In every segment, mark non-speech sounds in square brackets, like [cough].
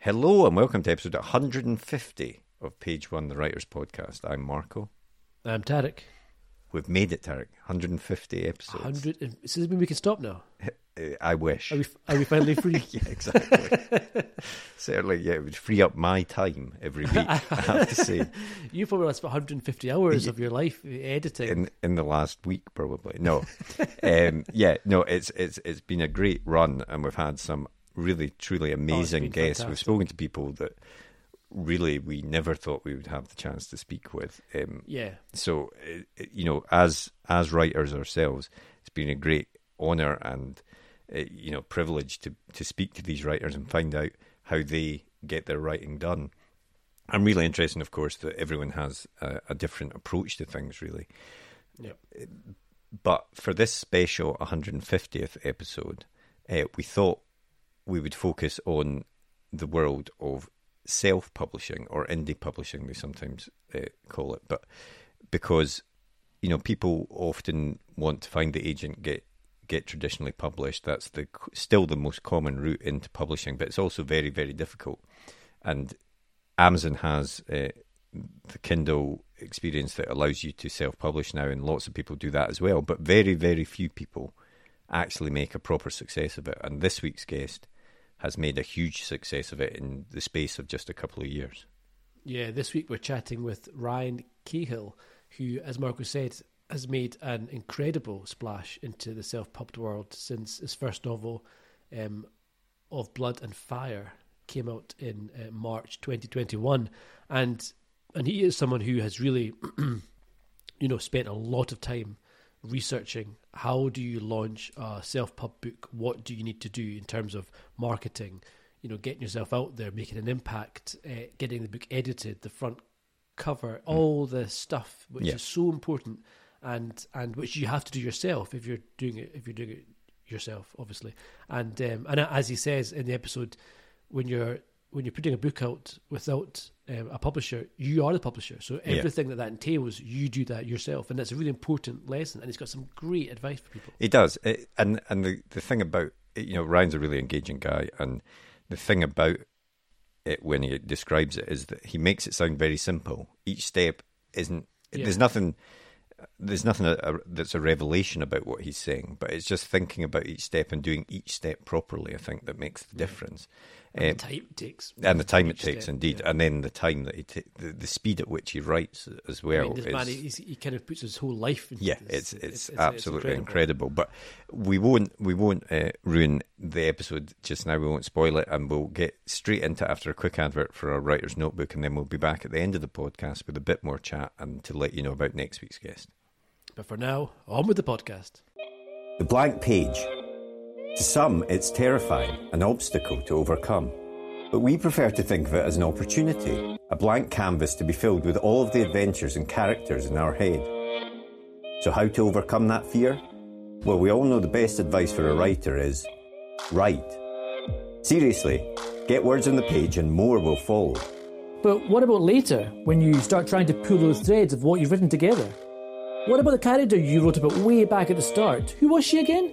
Hello and welcome to episode 150 of Page One, the Writers Podcast. I'm Marco. I'm Tarek. We've made it, Tarek. 150 episodes. 100. and- Does this mean we can stop now? [laughs] I wish. Are we, are we finally free? [laughs] yeah, exactly. [laughs] Certainly, yeah, it would free up my time every week, I have to say. you probably lost about 150 hours of your life editing. In in the last week, probably. No. um, yeah, no, it's it's it's been a great run and we've had some really, truly amazing been guests. We've spoken to people that really we never thought we would have the chance to speak with. Um, yeah. so uh, you know as as writers ourselves it's been a great honor and uh, you know privilege to to speak to these writers and find out how they get their writing done i'm really interested of course that everyone has a, a different approach to things really Yeah. but for this special 150th episode uh, we thought we would focus on the world of self-publishing or indie publishing they sometimes uh, call it but because you know people often want to find the agent get get traditionally published that's the still the most common route into publishing but it's also very very difficult and Amazon has uh, the Kindle experience that allows you to self-publish now, and lots of people do that as well. But very, very few people actually make a proper success of it. And this week's guest has made a huge success of it in the space of just a couple of years. Yeah. This week we're chatting with Ryan Cahill, who, as Marco said, has made an incredible splash into the self pubbed world since his first novel, um, Of Blood and Fire, came out in uh, March 2021. And and he is someone who has really, [clears throat] you know, spent a lot of time researching how do you launch a self-pub book? What do you need to do in terms of marketing? You know getting yourself out there making an impact uh, getting the book edited the front cover all the stuff which Yeah. is so important and and which you have to do yourself if you're doing it if you're doing it yourself obviously. And um, and as he says in the episode when you're when you're putting a book out without um, a publisher, you are the publisher. So Yeah. everything that that entails, you do that yourself, and that's a really important lesson. And he's got some great advice for people. It does, it, and and the the thing about it, you know Ryan's a really engaging guy, and the thing about it when he describes it is that he makes it sound very simple. Each step isn't. Yeah. There's nothing. There's nothing a, a, that's a revelation about what he's saying, but it's just thinking about each step and doing each step properly. I think that makes the difference. And Um, the time it takes, and the time it takes, step, indeed, yeah. and then the time that he, ta- the, the speed at which he writes as I well. mean, this is, man, he, he kind of puts his whole life. Into yeah, this. it's it's, absolutely incredible. incredible. But we won't we won't uh, ruin the episode just now. We won't spoil it, and we'll get straight into it after a quick advert for our writer's notebook, and then we'll be back at the end of the podcast with a bit more chat and to let you know about next week's guest. But for now, on with the podcast. The blank page. To some, it's terrifying, an obstacle to overcome. But we prefer to think of it as an opportunity, a blank canvas to be filled with all of the adventures and characters in our head. So, how to overcome that fear? Well, we all know the best advice for a writer is write. Seriously, get words on the page and more will follow. But what about later, when you start trying to pull those threads of what you've written together? What about the character you wrote about way back at the start? Who was she again?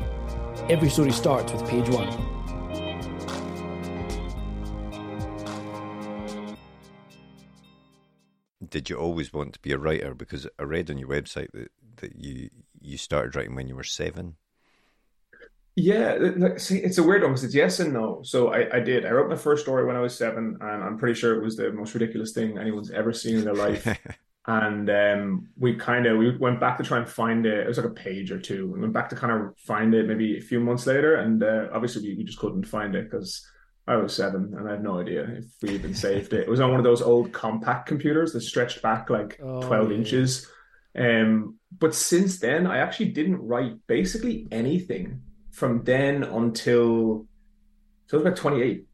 every story starts with page one. Did you always want to be a writer? Because I read on your website that, that you you started writing when you were seven. Yeah, like, see, it's a weird one because it's yes and no. So I, I did. I wrote my first story when I was seven, and I'm pretty sure it was the most ridiculous thing anyone's ever seen in their life. [laughs] and um, we kind of we went back to try and find it. It was like a page or two. We went back to kind of find it maybe a few months later, and uh, obviously we, we just couldn't find it because I was seven and I had no idea if we even saved it. It was on one of those old compact computers that stretched back like Oh, twelve yeah. inches. Um, but since then, I actually didn't write basically anything from then until so it was about twenty eight.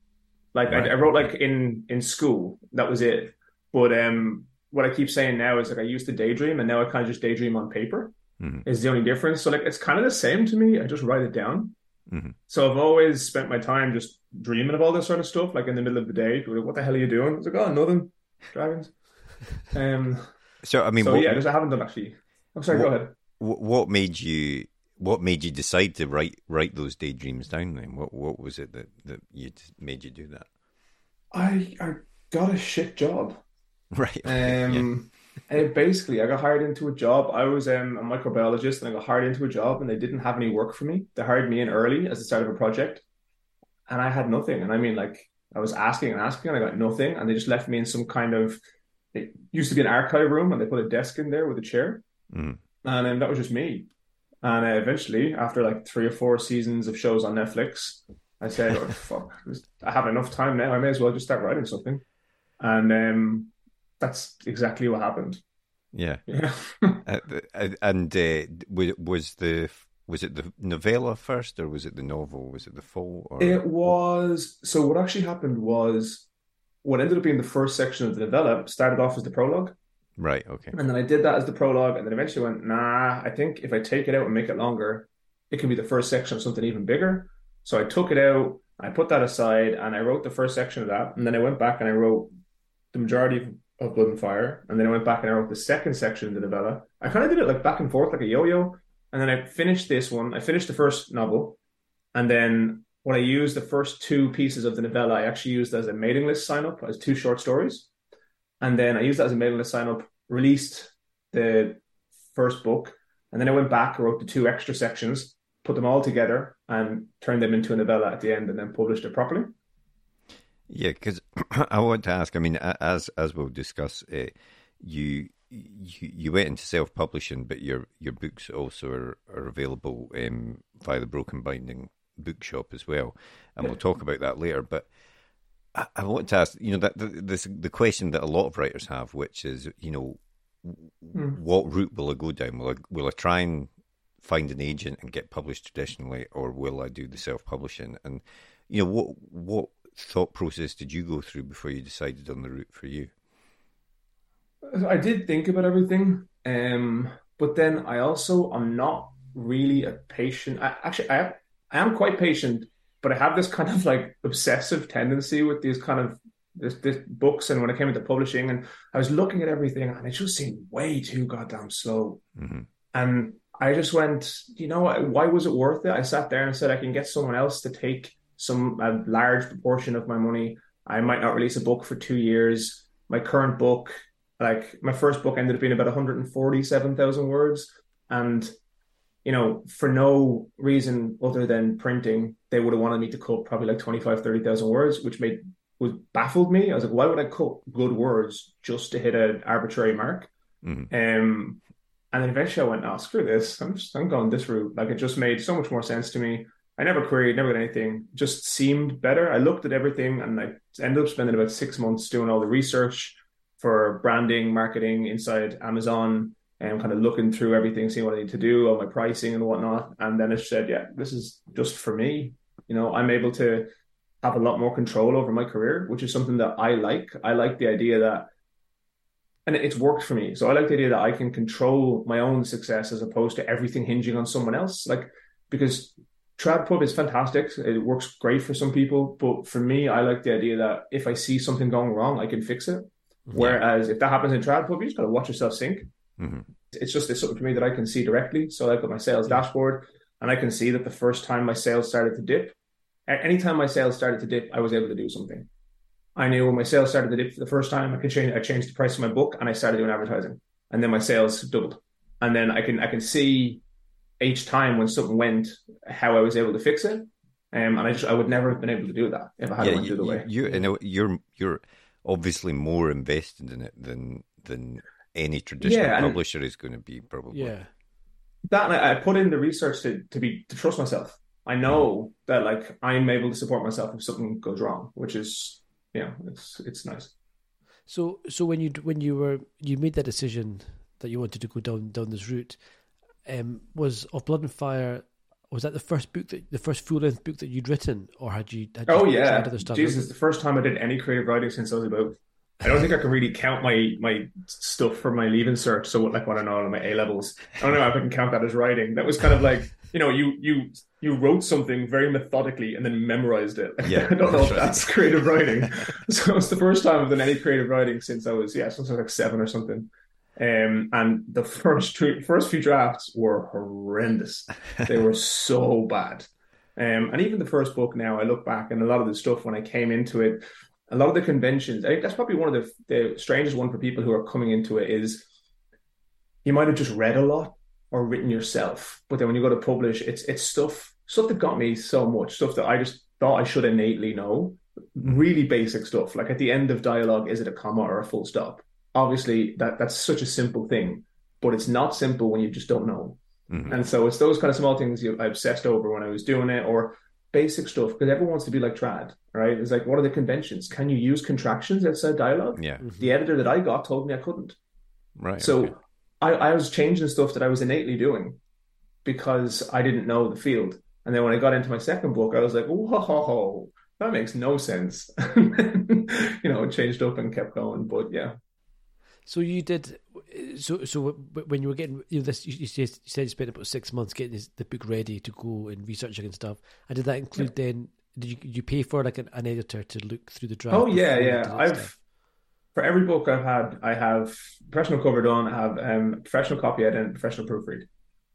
Like Right. I, I wrote like in in school, that was it. But um, what I keep saying now is like I used to daydream, and now I kind of just daydream on paper. Mhm. Is the only difference. So like it's kind of the same to me. I just write it down. Mhm. So I've always spent my time just dreaming of all this sort of stuff, like in the middle of the day. Like, what the hell are you doing? I was like, oh, nothing. Dragons. [laughs] Um. So I mean, so what, yeah, I haven't done actually. I'm sorry. What- go ahead. what what made you what made you decide to write write those daydreams down? Then what what was it that that you made you do that? I I got a shit job. [laughs] Right. okay, yeah. Um, and basically, I got hired into a job. I was um, a microbiologist, and I got hired into a job, and they didn't have any work for me. They hired me in early as the start of a project, and I had nothing. And I mean, like, I was asking and asking, and I got nothing. And they just left me in some kind of. It used to be an archive room, and they put a desk in there with a chair, Mhm. and um, that was just me. And uh, eventually, after like three or four seasons of shows on Netflix, I said, oh, [laughs] "Fuck, I have enough time now. I may as well just start writing something." And um, that's exactly what happened. Yeah. [laughs] Yeah. Uh, uh, and uh, was was the was it the novella first, or was it the novel? Was it the full? Or It was so what actually happened was what ended up being the first section of the novella started off as the prologue. right. Okay. And then I did that as the prologue, and then eventually went, nah, I think if I take it out and make it longer, it can be the first section of something even bigger. So I took it out, I put that aside, and I wrote the first section of that. And then I went back and I wrote the majority of, of Blood and Fire. And then I went back and I wrote the second section of the novella. I kind of did it like back and forth, like a yo yo. And then I finished this one. I finished the first novel. And then when I used the first two pieces of the novella, I actually used as a mailing list sign up as two short stories. And then I used that as a mailing list sign up, released the first book, and then I went back, wrote the two extra sections, put them all together, and turned them into a novella at the end, and then published it properly. Yeah, because [clears throat] I want to ask. I mean, as as we'll discuss, uh, you you you went into self publishing, but your your books also are, are available um, via the Broken Binding bookshop as well, and we'll talk about that later. But I, I want to ask, you know, that the, this the question that a lot of writers have, which is, you know, what route will I go down? Will I will I try and find an agent and get published traditionally, or will I do the self publishing? And you know, what what thought process did you go through before you decided on the route for you? I did think about everything, um, but then I also am not really a patient. I, actually, I am, I am quite patient, but I have this kind of like obsessive tendency with these kind of this, this books. And when it came into publishing, and I was looking at everything, and it just seemed way too goddamn slow. hmm And I just went, you know, why was it worth it? I sat there and said, I can get someone else to take some a large proportion of my money. I might not release a book for two years. My current book, like my first book, ended up being about 147,000 words, and you know, for no reason other than printing, they would have wanted me to cut probably like 25, 30,000 words, which made was baffled me. I was like, why would I cut good words just to hit an arbitrary mark? hmm Um, and then eventually I went, oh, screw this. I'm just, I'm going this route. Like it just made so much more sense to me. I never queried, never did anything. Just seemed better. I looked at everything and I ended up spending about six months doing all the research for branding, marketing inside Amazon and kind of looking through everything, seeing what I need to do, all my pricing and whatnot. And then it said, yeah, this is just for me. You know, I'm able to have a lot more control over my career, which is something that I like. I like the idea that and it's worked for me. So I like the idea that I can control my own success as opposed to everything hinging on someone else. Like because trad pub is fantastic. It works great for some people, but for me, I like the idea that if I see something going wrong, I can fix it. Mm-hmm. Whereas if that happens in trad pub, you just got to watch yourself sink. Mm-hmm. It's just it's something for me that I can see directly. So I've got my sales dashboard, and I can see that the first time my sales started to dip, anytime my sales started to dip, I was able to do something. I knew when my sales started to dip for the first time, I could change. I changed the price of my book, and I started doing advertising, and then my sales doubled. And then I can I can see each time when something went, how I was able to fix it. Um, and I just I would never have been able to do that if I hadn't yeah, went through the way. You, you know, you're you're obviously more invested in it than than any traditional yeah, publisher is going to be probably. Yeah. That I, I put in the research to to be to trust myself. I know that like I'm able to support myself if something goes wrong, which is you know it's it's nice. So so when you when you were you made that decision that you wanted to go down down this route, um, was of Blood and Fire. Was that the first book that the first full length book that you'd written, or had you? Had oh you yeah, Jesus! The first time I did any creative writing since I was about. I don't think I can really count my my stuff for my leaving cert. So what, like what I know on my A levels. I don't know if I can count that as writing. That was kind of like you know you you you wrote something very methodically and then memorized it. Yeah, [laughs] I don't know if that's creative writing. [laughs] so it's the first time I've done any creative writing since I was yeah, since I was like seven or something. Um, and the first two, first few drafts were horrendous. They were so bad. Um, and even the first book now, I look back and a lot of the stuff when I came into it, a lot of the conventions, I think that's probably one of the, the strangest one for people who are coming into it is you might have just read a lot or written yourself. But then when you go to publish, it's it's stuff stuff that got me so much, stuff that I just thought I should innately know. Really basic stuff. Like at the end of dialogue, is it a comma or a full stop? Obviously that that's such a simple thing, but it's not simple when you just don't know. Mm-hmm. And so it's those kind of small things you, I obsessed over when I was doing it, or basic stuff because everyone wants to be like trad, right? It's like, what are the conventions? Can you use contractions outside dialogue? Yeah. Mm-hmm. The editor that I got told me I couldn't. Right. So okay. I, I was changing stuff that I was innately doing because I didn't know the field. And then when I got into my second book, I was like, whoa, that makes no sense. [laughs] you know, it changed up and kept going. But yeah, so you did. So so when you were getting you know, this, you, said, you said you spent about six months getting this, the book ready to go and researching and stuff. And did that include yeah. then? Did you, you pay for like an, an, editor to look through the draft? Oh yeah, yeah. I've stuff? for every book I've had, I have professional cover done. I have um, professional copy edit and professional proofread.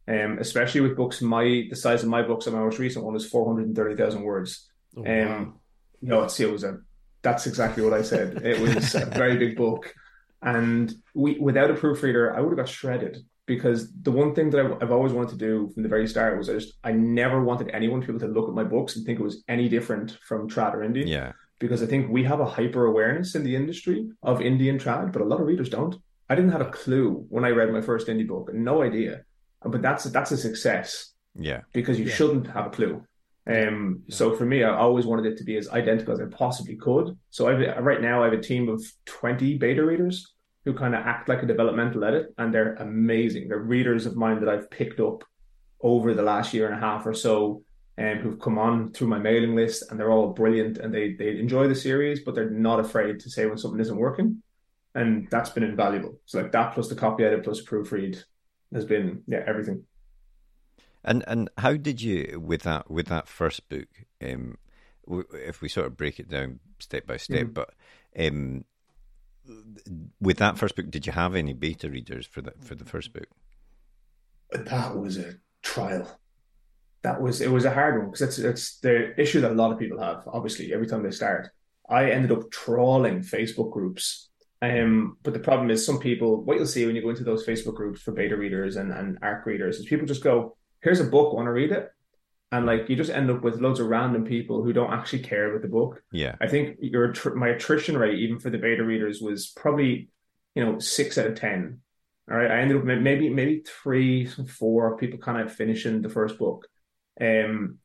Um, especially with books my the size of my books. And my most recent one is four hundred and thirty thousand words. Oh, um, wow. you know, it's, it was a. That's exactly what I said. It was a very big book. And we, without a proofreader, I would have got shredded because the one thing that I've, I've always wanted to do from the very start was I just I never wanted anyone to be able to look at my books and think it was any different from trad or indie. Yeah. Because I think we have a hyper awareness in the industry of indie and trad, but a lot of readers don't. I didn't have a clue when I read my first indie book, no idea. But that's that's a success. Yeah. Because you yeah. shouldn't have a clue. Um, yeah. so for me, I always wanted it to be as identical as I possibly could. So I've, right now I have a team of 20 beta readers who kind of act like a developmental edit and they're amazing. They're readers of mine that I've picked up over the last year and a half or so and um, who've come on through my mailing list and they're all brilliant and they they enjoy the series, but they're not afraid to say when something isn't working. And that's been invaluable. So like that plus the copy edit plus proofread has been yeah, everything. And and how did you with that with that first book? Um, if we sort of break it down step by step, mm-hmm. but um, with that first book, did you have any beta readers for the for the first book? That was a trial. That was it was a hard one because it's it's the issue that a lot of people have. Obviously, every time they start, I ended up trawling Facebook groups. Um, but the problem is, some people what you'll see when you go into those Facebook groups for beta readers and and ARC readers is people just go, "Here's a book, want to read it?" and like you just end up with loads of random people who don't actually care about the book. Yeah, I think your my attrition rate, even for the beta readers, was probably you know six out of ten. All right, I ended up maybe maybe three, four people kind of finishing the first book. Um,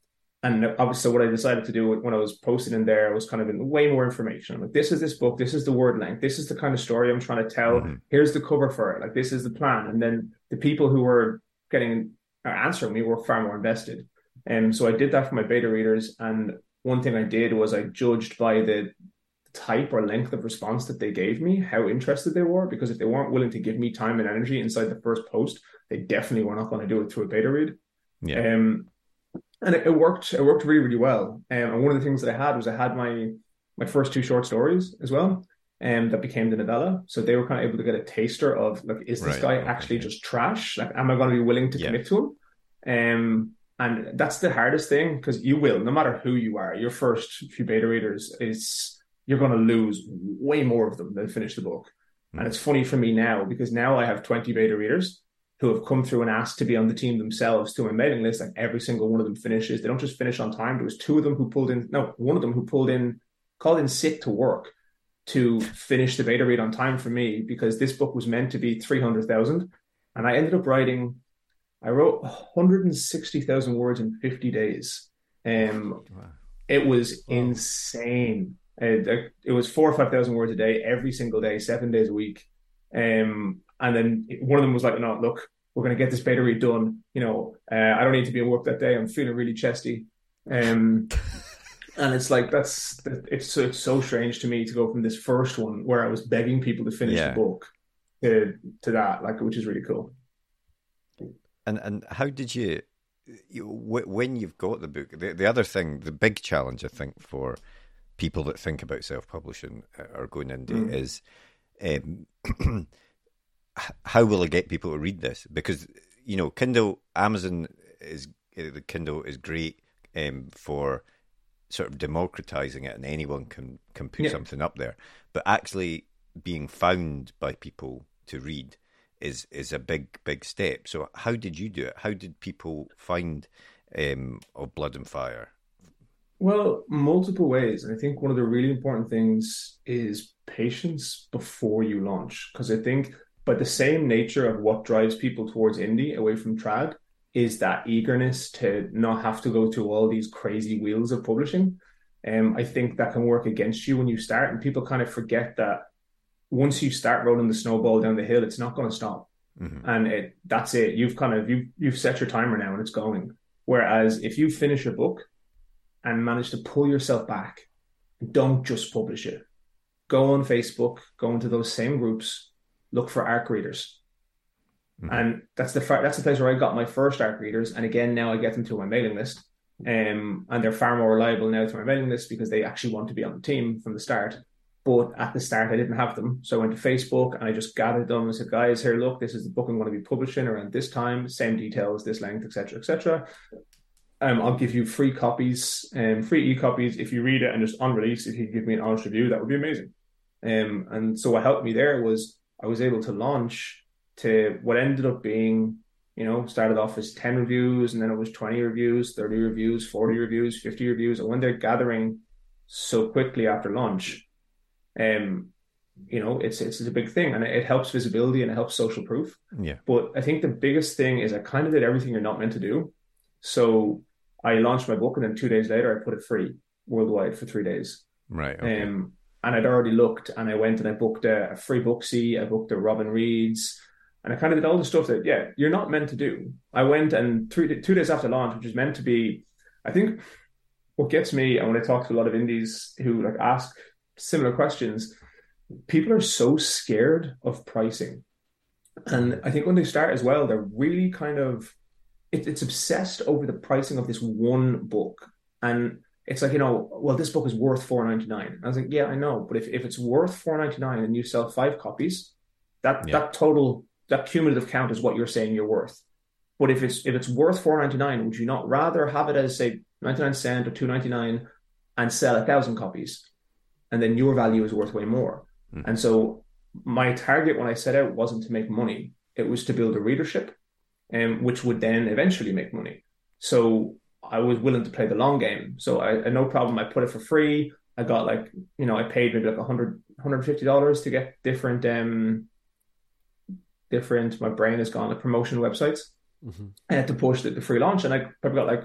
and obviously, what I decided to do when I was posting in there was kind of in way more information. I'm like, this is this book, this is the word length, this is the kind of story I'm trying to tell. Mm-hmm. Here's the cover for it. Like, this is the plan. And then the people who were getting uh, answering me were far more invested. And um, so I did that for my beta readers. And one thing I did was I judged by the type or length of response that they gave me, how interested they were. Because if they weren't willing to give me time and energy inside the first post, they definitely were not going to do it through a beta read. Yeah. Um, and it, it, worked. It worked really, really well. Um, and one of the things that I had was I had my my first two short stories as well, um, that became the novella. So they were kind of able to get a taster of like, is this right, guy actually just trash? Like, am I going to be willing to yeah. commit to him? Um, and that's the hardest thing because you will, no matter who you are, your first few beta readers is you're going to lose way more of them than finish the book. Mm. And it's funny for me now because now I have 20 beta readers who have come through and asked to be on the team themselves to my mailing list. Like every single one of them finishes. They don't just finish on time. There was two of them who pulled in, no, one of them who pulled in, called in sick to work to finish the beta read on time for me because this book was meant to be 300,000. And I ended up writing I wrote 160,000 words in 50 days. Um, wow. It was wow. insane. It, it, was four or 5,000 words a day, every single day, seven days a week. Um, and then one of them was like, no, look, we're going to get this beta read done. You know, uh, I don't need to be at work that day. I'm feeling really chesty. Um, [laughs] and it's like, that's, it's, it's so strange to me to go from this first one where I was begging people to finish yeah. the book to, to that, like, which is really cool. And and how did you, you when you've got the book? The, the other thing, the big challenge I think for people that think about self publishing uh, or going indie mm. is um, [clears throat] how will I get people to read this? Because you know, Kindle, Amazon is uh, the Kindle is great um, for sort of democratizing it, and anyone can can put yeah. something up there. But actually being found by people to read is is a big big step. So how did you do it? How did people find um, of Blood and Fire? Well, multiple ways. And I think one of the really important things is patience before you launch. Because I think by the same nature of what drives people towards indie away from trad is that eagerness to not have to go through all these crazy wheels of publishing. Um, I think that can work against you when you start, and people kind of forget that once you start rolling the snowball down the hill, it's not going to stop. Mm-hmm. And it, that's it. You've kind of you you've set your timer now and it's going. Whereas if you finish a book and manage to pull yourself back, don't just publish it. Go on Facebook, go into those same groups, look for ARC readers. Mm-hmm. And that's the that's the place where I got my first ARC readers. And again, now I get them to my mailing list. Um, and they're far more reliable now to my mailing list because they actually want to be on the team from the start. But at the start, I didn't have them. So I went to Facebook and I just gathered them and said, guys, here, look, this is the book I'm going to be publishing around this time, same details, this length, etc., etc. Um, I'll give you free copies um, free e-copies if you read it and just on release, if you give me an honest review, that would be amazing. Um, and so what helped me there was I was able to launch to what ended up being, you know, started off as 10 reviews and then it was 20 reviews, 30 reviews, 40 reviews, 50 reviews. And when they're gathering so quickly after launch, um, you know, it's it's a big thing, and it helps visibility and it helps social proof. Yeah. But I think the biggest thing is I kind of did everything you're not meant to do. So I launched my book, and then two days later, I put it free worldwide for three days. Right. Okay. Um, and I'd already looked, and I went and I booked a, a Freebooksy, I booked a Robin Reads, and I kind of did all the stuff that yeah, you're not meant to do. I went and three two days after launch, which is meant to be, I think, what gets me, and when I talk to a lot of indies who like ask similar questions, people are so scared of pricing. And I think when they start as well, they're really kind of it, it's obsessed over the pricing of this one book. And it's like, you know, well, this book is worth four ninety nine. I was like, yeah, I know, but if, if it's worth four ninety nine and you sell five copies, that yeah. that total that cumulative count is what you're saying you're worth. But if it's if it's worth four ninety nine, would you not rather have it as say ninety nine cent or two ninety nine and sell a thousand copies? and then your value is worth way more. Mm. And so my target when I set out wasn't to make money; it was to build a readership, um, which would then eventually make money. So I was willing to play the long game. So I, I no problem. I put it for free. I got like you know I paid maybe like 100 150 dollars to get different um different. My brain has gone to promotion websites. Mm-hmm. I had to push the, the free launch, and I probably got like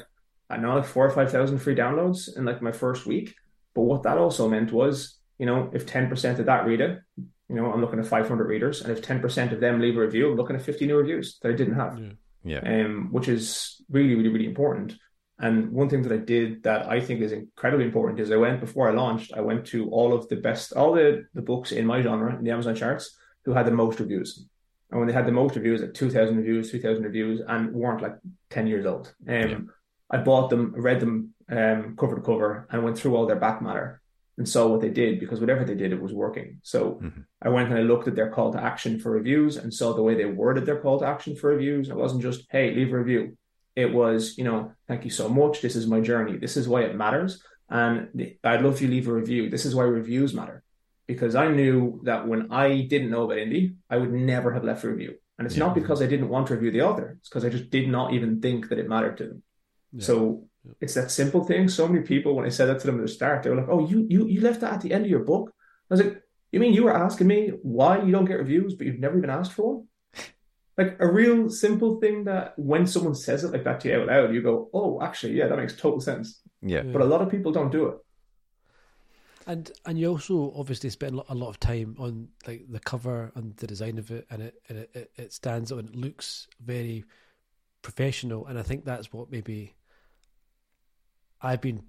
I know like four or five thousand free downloads in like my first week. But what that also meant was, you know, if 10% of that read it, you know, I'm looking at 500 readers, and if 10% of them leave a review, I'm looking at 50 new reviews that I didn't have. Yeah. yeah. Um, which is really, really, really important. And one thing that I did that I think is incredibly important is I went before I launched, I went to all of the best, all the, the books in my genre in the Amazon charts who had the most reviews. And when they had the most reviews, like 2,000 reviews, 3,000 reviews, and weren't like 10 years old. Um, yeah. I bought them, read them um, cover to cover, and went through all their back matter and saw what they did because whatever they did, it was working. So mm-hmm. I went and I looked at their call to action for reviews and saw the way they worded their call to action for reviews. It wasn't just, hey, leave a review. It was, you know, thank you so much. This is my journey. This is why it matters. And I'd love if you leave a review. This is why reviews matter. Because I knew that when I didn't know about indie, I would never have left a review. And it's yeah. not because I didn't want to review the author, it's because I just did not even think that it mattered to them. Yeah. So yeah. it's that simple thing. So many people, when I said that to them at the start, they were like, "Oh, you you you left that at the end of your book." I was like, "You mean you were asking me why you don't get reviews, but you've never even asked for one?" [laughs] Like a real simple thing that when someone says it like that to you out loud, you go, "Oh, actually, yeah, that makes total sense." Yeah. But a lot of people don't do it. And and you also obviously spend a lot of time on like the cover and the design of it, and it and it, it stands out and it looks very professional. And I think that's what maybe I've been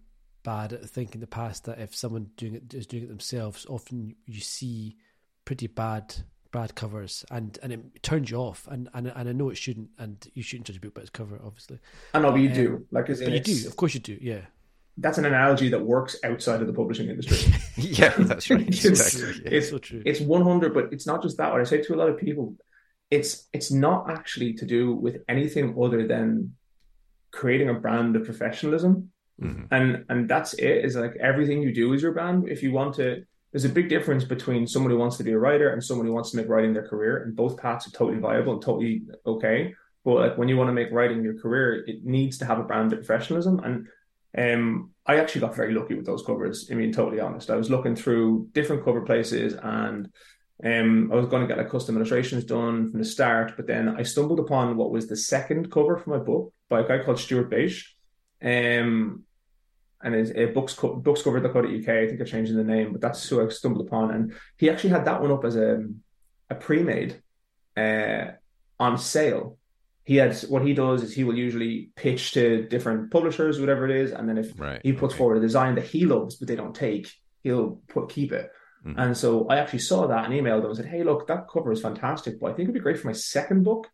bad at thinking in the past that if someone doing it is doing it themselves, often you see pretty bad bad covers and and it turns you off. And and, and I know it shouldn't and you shouldn't judge a book by its cover obviously. I know but you um, do. like but you do. of course you do. Yeah that's an analogy that works outside of the publishing industry [laughs] yeah that's right [laughs] it's, exactly. it's, so true it's 100 but it's not just that what I say to a lot of people it's it's not actually to do with anything other than creating a brand of professionalism Mm-hmm. And and that's it. Is like everything you do is your brand. If you want to, there's a big difference between someone who wants to be a writer and someone who wants to make writing their career, and both paths are totally viable and totally okay. But like when you want to make writing your career, it needs to have a brand of professionalism. And um, I actually got very lucky with those covers. I mean, totally honest. I was looking through different cover places and um, I was going to get like custom illustrations done from the start, but then I stumbled upon what was the second cover for my book by a guy called Stuart Bache. Um, and it's a books books cover UK. I think they're changing the name, but that's who I stumbled upon. And he actually had that one up as a a pre-made uh, on sale. He had what he does is he will usually pitch to different publishers, whatever it is, and then if right, he puts forward a design that he loves but they don't take, he'll put keep it. Mm-hmm. And so I actually saw that and emailed them and said, "Hey, look, that cover is fantastic, but I think it'd be great for my second book."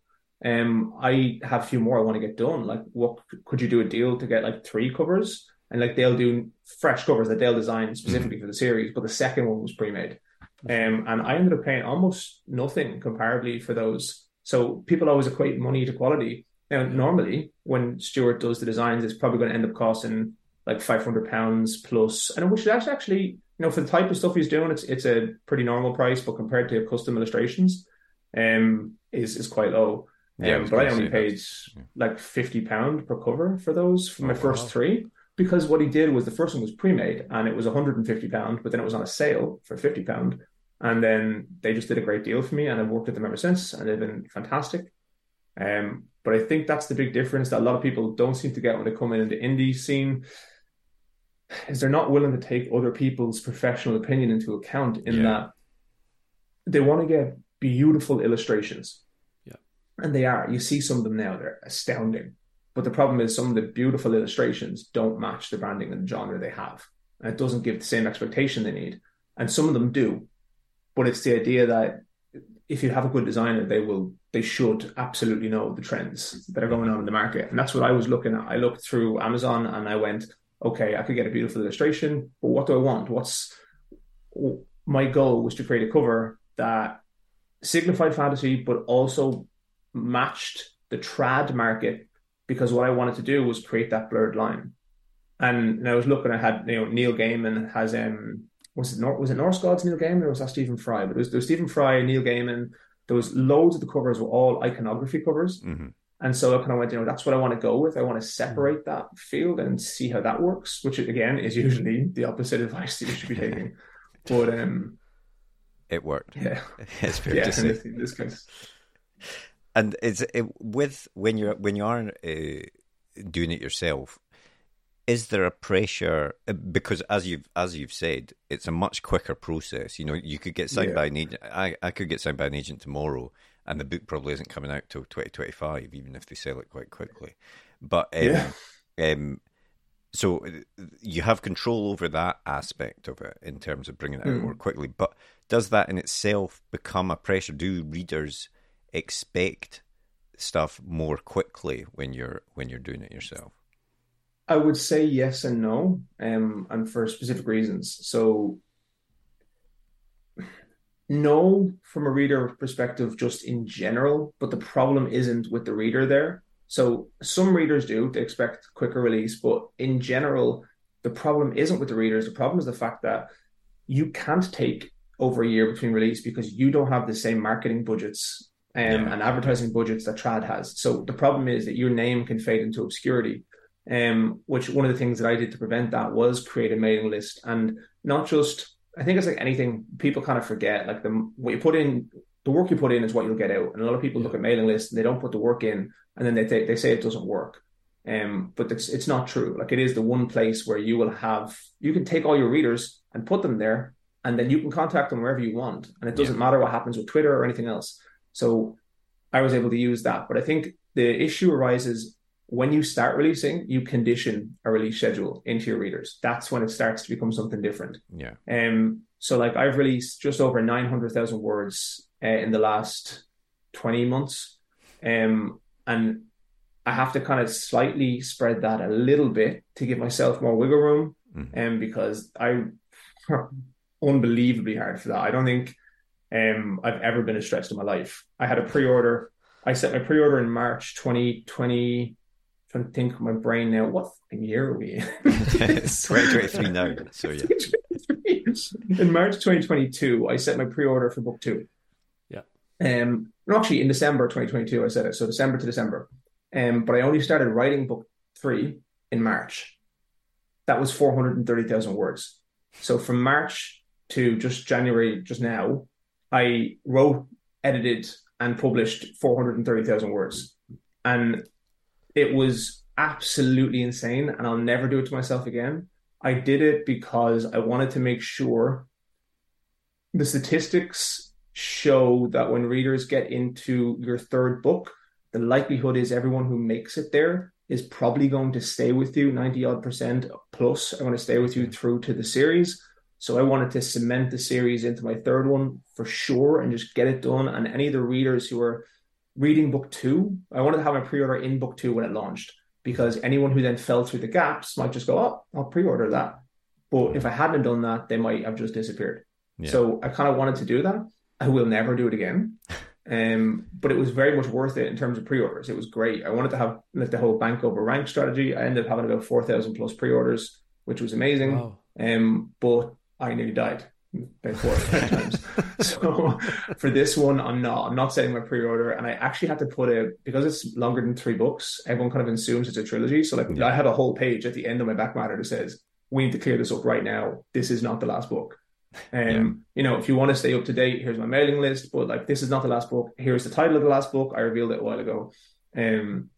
Um, I have a few more I want to get done. Like, what could you do a deal to get like three covers? And like they'll do fresh covers that they'll design specifically mm-hmm. for the series, but the second one was pre-made. Um, and I ended up paying almost nothing comparably for those. So people always equate money to quality. Now, normally when Stuart does the designs, it's probably going to end up costing like five hundred pounds plus, and which is actually, you know, for the type of stuff he's doing, it's it's a pretty normal price. But compared to custom illustrations, um, is is quite low. Yeah, um, but I only paid yeah. like fifty pound per cover for those for oh, my first wow. three because what he did was the first one was pre-made and it was 150 pound, but then it was on a sale for 50 pound, and then they just did a great deal for me, and I've worked with them ever since, and they've been fantastic. Um, but I think that's the big difference that a lot of people don't seem to get when they come in the indie scene is they're not willing to take other people's professional opinion into account in yeah. that they want to get beautiful illustrations and they are. You see some of them now; they're astounding. But the problem is, some of the beautiful illustrations don't match the branding and the genre they have, and it doesn't give the same expectation they need. And some of them do, but it's the idea that if you have a good designer, they will, they should absolutely know the trends that are going on in the market, and that's what I was looking at. I looked through Amazon and I went, okay, I could get a beautiful illustration, but what do I want? What's my goal was to create a cover that signified fantasy, but also matched the trad market because what I wanted to do was create that blurred line. And, and I was looking, I had you know Neil Gaiman has um was it Nor- was it Norse Gods Neil Gaiman or was that Stephen Fry? But it was, there was Stephen Fry, Neil Gaiman. There was loads of the covers were all iconography covers. Mm-hmm. And so I kind of went, you know, that's what I want to go with. I want to separate that field and see how that works, which again is usually the opposite advice that you should be taking. [laughs] but um, it worked. Yeah, [laughs] it's fair yeah, to say. [laughs] In this case. And it's it with when you're when you are uh, doing it yourself? Is there a pressure uh, because as you've as you've said, it's a much quicker process. You know, you could get signed yeah. by an agent. I, I could get signed by an agent tomorrow, and the book probably isn't coming out till twenty twenty five, even if they sell it quite quickly. But um, yeah. um, so uh, you have control over that aspect of it in terms of bringing it out Mm. more quickly. But does that in itself become a pressure? Do readers expect stuff more quickly when you're when you're doing it yourself? I would say yes and no, um, and for specific reasons. So, no, from a reader perspective, just in general, but the problem isn't with the reader there. So, some readers do, they expect quicker release, but in general, the problem isn't with the readers. The problem is the fact that you can't take over a year between release because you don't have the same marketing budgets um, Yeah. and advertising budgets that Trad has. So, the problem is that your name can fade into obscurity um, which one of the things that I did to prevent that was create a mailing list and not just. I think it's like anything people kind of forget. Like the what you put in, the work you put in is what you'll get out. And a lot of people look at mailing lists and they don't put the work in, and then they they, they say it doesn't work. Um, but it's it's not true. Like it is the one place where you will have you can take all your readers and put them there, and then you can contact them wherever you want, and it doesn't matter what happens with Twitter or anything else. So I was able to use that. But I think the issue arises when you start releasing, you condition a release schedule into your readers. That's when it starts to become something different. Yeah. Um, so like I've released just over nine hundred thousand words uh, in the last twenty months, um, and I have to kind of slightly spread that a little bit to give myself more wiggle room, Mhm. um, because I [laughs] unbelievably hard for that. I don't think um I've ever been as stressed in my life. I had a pre-order. I set my pre-order in March 2020. Trying to think of my brain now. What fucking year are we in? [laughs] [laughs] it's 2023 now. So yeah. [laughs] in March 2022, I set my pre-order for book two. Yeah. Um, no, actually, in December 2022, I said it. So December to December. Um, but I only started writing book three in March. That was 430,000 words. So from March to just January, just now, I wrote, edited, and published 430,000 words. And it was absolutely insane. And I'll never do it to myself again. I did it because I wanted to make sure the statistics show that when readers get into your third book, the likelihood is everyone who makes it there is probably going to stay with you 90 odd percent plus are going to stay with you mm-hmm. through to the series. So I wanted to cement the series into my third one for sure and just get it done. And any of the readers who are reading book two, I wanted to have my pre-order in book two when it launched because anyone who then fell through the gaps might just go, oh, I'll pre-order that. But if I hadn't done that, they might have just disappeared. Yeah. So I kind of wanted to do that. I will never do it again. [laughs] Um, but it was very much worth it in terms of pre-orders. It was great. I wanted to have like the whole bank over rank strategy. I ended up having about four thousand plus pre-orders, which was amazing. Wow. Um, but I nearly died about four times. [laughs] So for this one, I'm not. I'm not setting my pre-order, and I actually had to put a because it's longer than three books. Everyone kind of assumes it's a trilogy. So like Yeah. I have a whole page at the end of my back matter that says we need to clear this up right now. This is not the last book. Um, Yeah. you know, if you want to stay up to date, here's my mailing list. But like, this is not the last book. Here's the title of the last book. I revealed it a while ago. Um,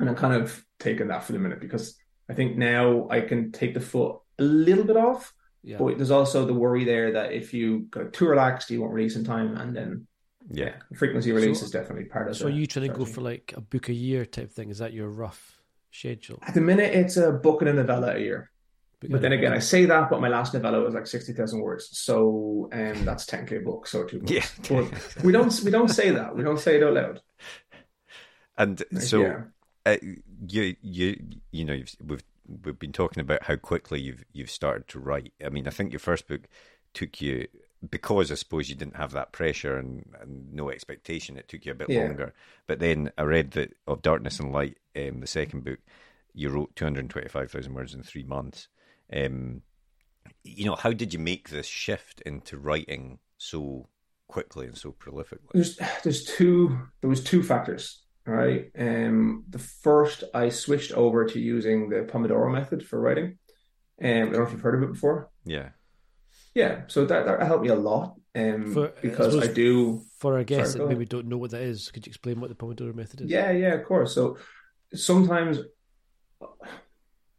and I'm kind of taking that for the minute because I think now I can take the foot a little bit off. Yeah. But there's also the worry there that if you go too relaxed, you won't release in time, and then Yeah. frequency release So- is definitely part of. It. So the are you trying to go for like a book a year type thing? Is that your rough schedule? At the minute, it's a book and a novella a year. Book But then again, I say that, but my last novella was like sixty thousand words, so um, that's ten k book, so two books. Yeah. [laughs] But we don't we don't say that. We don't say it out loud. And so yeah. uh, you you you know you've, we've we've been talking about how quickly you've you've started to write. I mean, I think your first book took you because I suppose you didn't have that pressure and, and no expectation. It took you a bit Yeah. longer. But then I read that of Darkness and Light, um, the second book, you wrote two hundred twenty five thousand words in three months. Um, you know, how did you make this shift into writing so quickly and so prolifically? there's there's two there was two factors right? Um the first i switched over to using the pomodoro method for writing. Um i don't know if you've heard of it before. Yeah, yeah so that, that helped me a lot um For- because i suppose do For our guests that maybe don't know what that is, could you explain what the Pomodoro method is? yeah yeah of course. So sometimes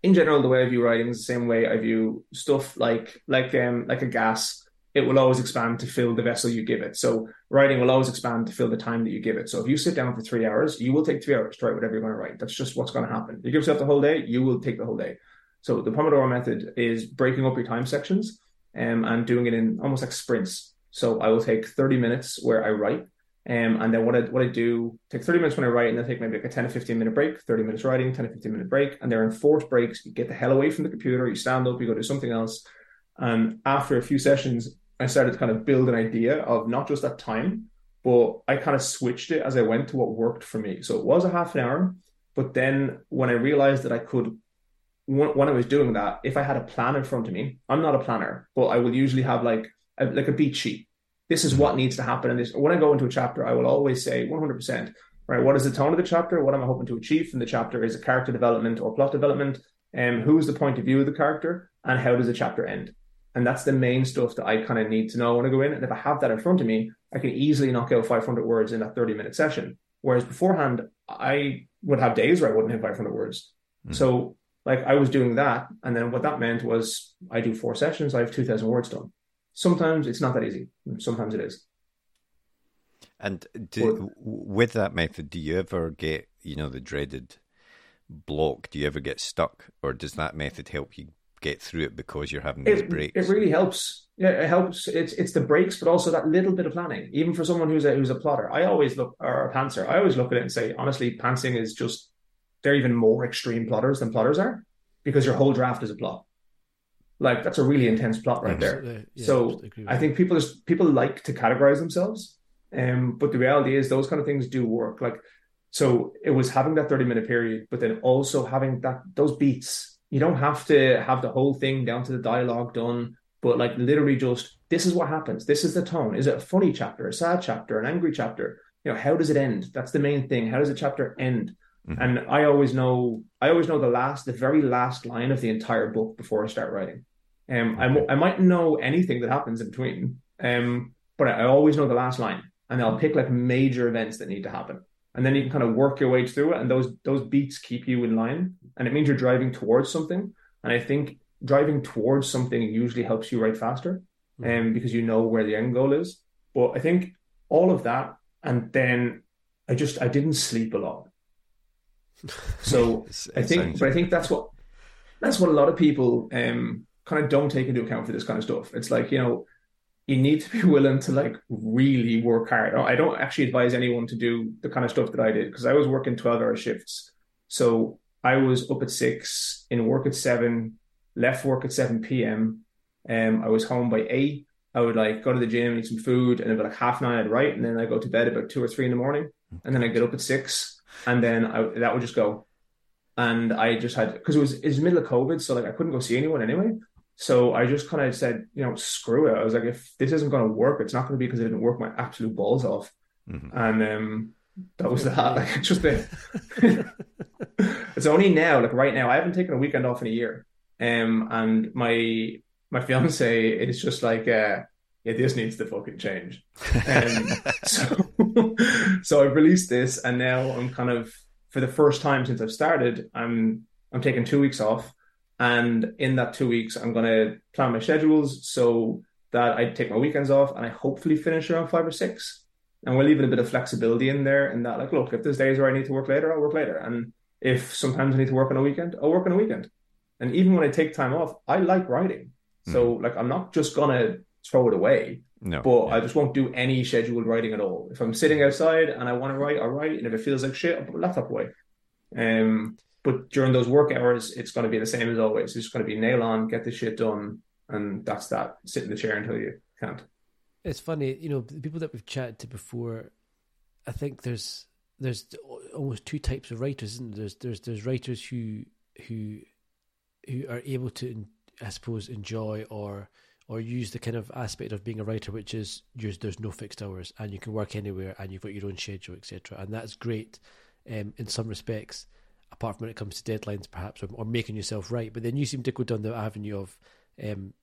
in general the way i view writing is the same way i view stuff like like um like a gas it will always expand to fill the vessel you give it so writing will always expand to fill the time that you give it so if you sit down for three hours you will take three hours to write whatever you're going to write that's just what's going to happen you give yourself the whole day you will take the whole day So the Pomodoro method is breaking up your time sections um, and doing it in almost like sprints. So I will take 30 minutes where I write. Um, and then what I what I do, take 30 minutes when I write, and then take maybe like a 10 to 15 minute break, 30 minutes writing, 10 to 15 minute break. And they're enforced breaks. You get the hell away from the computer, you stand up, you go do something else. And after a few sessions, I started to kind of build an idea of not just that time, but I kind of switched it as I went to what worked for me. So it was a half an hour, but then when I realized that I could, when I was doing that, if I had a plan in front of me, I'm not a planner, but I will usually have like a, like a beat sheet. This is what needs to happen And this. When I go into a chapter, I will always say 100%. Right, what is the tone of the chapter? What am I hoping to achieve from the chapter? Is it character development or plot development? And um, who is the point of view of the character? And how does the chapter end? And that's the main stuff that I kind of need to know when I go in. And if I have that in front of me, I can easily knock out 500 words in that 30 minute session. Whereas beforehand, I would have days where I wouldn't hit 500 words. Mm. So, like, I was doing that. And then what that meant was I do four sessions, I have 2,000 words done. Sometimes it's not that easy, sometimes it is. And do, with that method, do you ever get, you know, the dreaded block? Do you ever get stuck? Or does that method help you get through it because you're having these it, breaks. It really helps. Yeah, it helps. It's it's the breaks, but also that little bit of planning. Even for someone who's a who's a plotter, I always look or a pantser. I always look at it and say, honestly, pantsing is just they're even more extreme plotters than plotters are because your whole draft is a plot. Like that's a really intense plot right there. Yeah, so I think people just people like to categorize themselves, um, but the reality is those kind of things do work. Like so, it was having that thirty minute period, but then also having that those beats you don't have to have the whole thing down to the dialogue done, but like literally just this is what happens. This is the tone. Is it a funny chapter, a sad chapter, an angry chapter? You know, how does it end? That's the main thing. How does a chapter end? Mm-hmm. And I always know, I always know the last, the very last line of the entire book before I start writing. Um, I, I might know anything that happens in between, um, but I always know the last line, and I'll pick like major events that need to happen and then you can kind of work your way through it and those those beats keep you in line. And it means you're driving towards something. And i think driving towards something usually helps you write faster and mm-hmm. um, because you know where the end goal is. But i think all of that and then i just i didn't sleep a lot. [laughs] So i think but i think that's what that's what a lot of people um kind of don't take into account for this kind of stuff. It's like you know you need to be [laughs] willing to like really work hard. I don't actually advise anyone to do the kind of stuff that I did because I was working 12 hour shifts. So I was up at six, in work at seven, left work at 7 p.m. Um, I was home by eight. I would like go to the gym, eat some food, and about like half nine I'd write, and then I go to bed about two or three in the morning, and then I get up at six, and then I, that would just go. And I just had because it was it was middle of COVID, so like I couldn't go see anyone anyway. So I just kind of said, you know, screw it. I was like, if this isn't going to work, it's not going to be because I didn't work my absolute balls off. Mm-hmm. And um, that was that. Like, it's [laughs] just the, [laughs] it's only now, like right now, I haven't taken a weekend off in a year. Um, and my my fiance is just like, uh, yeah, this needs to fucking change. Um, [laughs] so, so I've released this, and now I'm kind of for the first time since I've started, I'm I'm taking two weeks off and in that two weeks, I'm going to plan my schedules so that I take my weekends off and I hopefully finish around five or six. And we're leaving a bit of flexibility in there. And that, like, look, if there's days where I need to work later, I'll work later. And if sometimes I need to work on a weekend, I'll work on a weekend. And even when I take time off, I like writing. So, mm. like, I'm not just going to throw it away. No, but yeah. I just won't do any scheduled writing at all. If I'm sitting outside and I want to write, I'll write. And if it feels like shit, I'll put my laptop away. Um, but during those work hours, it's going to be the same as always. It's going to be nail on, get the shit done, and that's that. Sit in the chair until you can't. It's funny, you know, the people that we've chatted to before. I think there's there's almost two types of writers, isn't there? There's there's there's writers who who who are able to, I suppose, enjoy or or use the kind of aspect of being a writer, which is there's no fixed hours and you can work anywhere and you've got your own schedule, etc. And that's great um, in some respects apart from when it comes to deadlines, perhaps, or, or making yourself right. But then you seem to go down the avenue of um,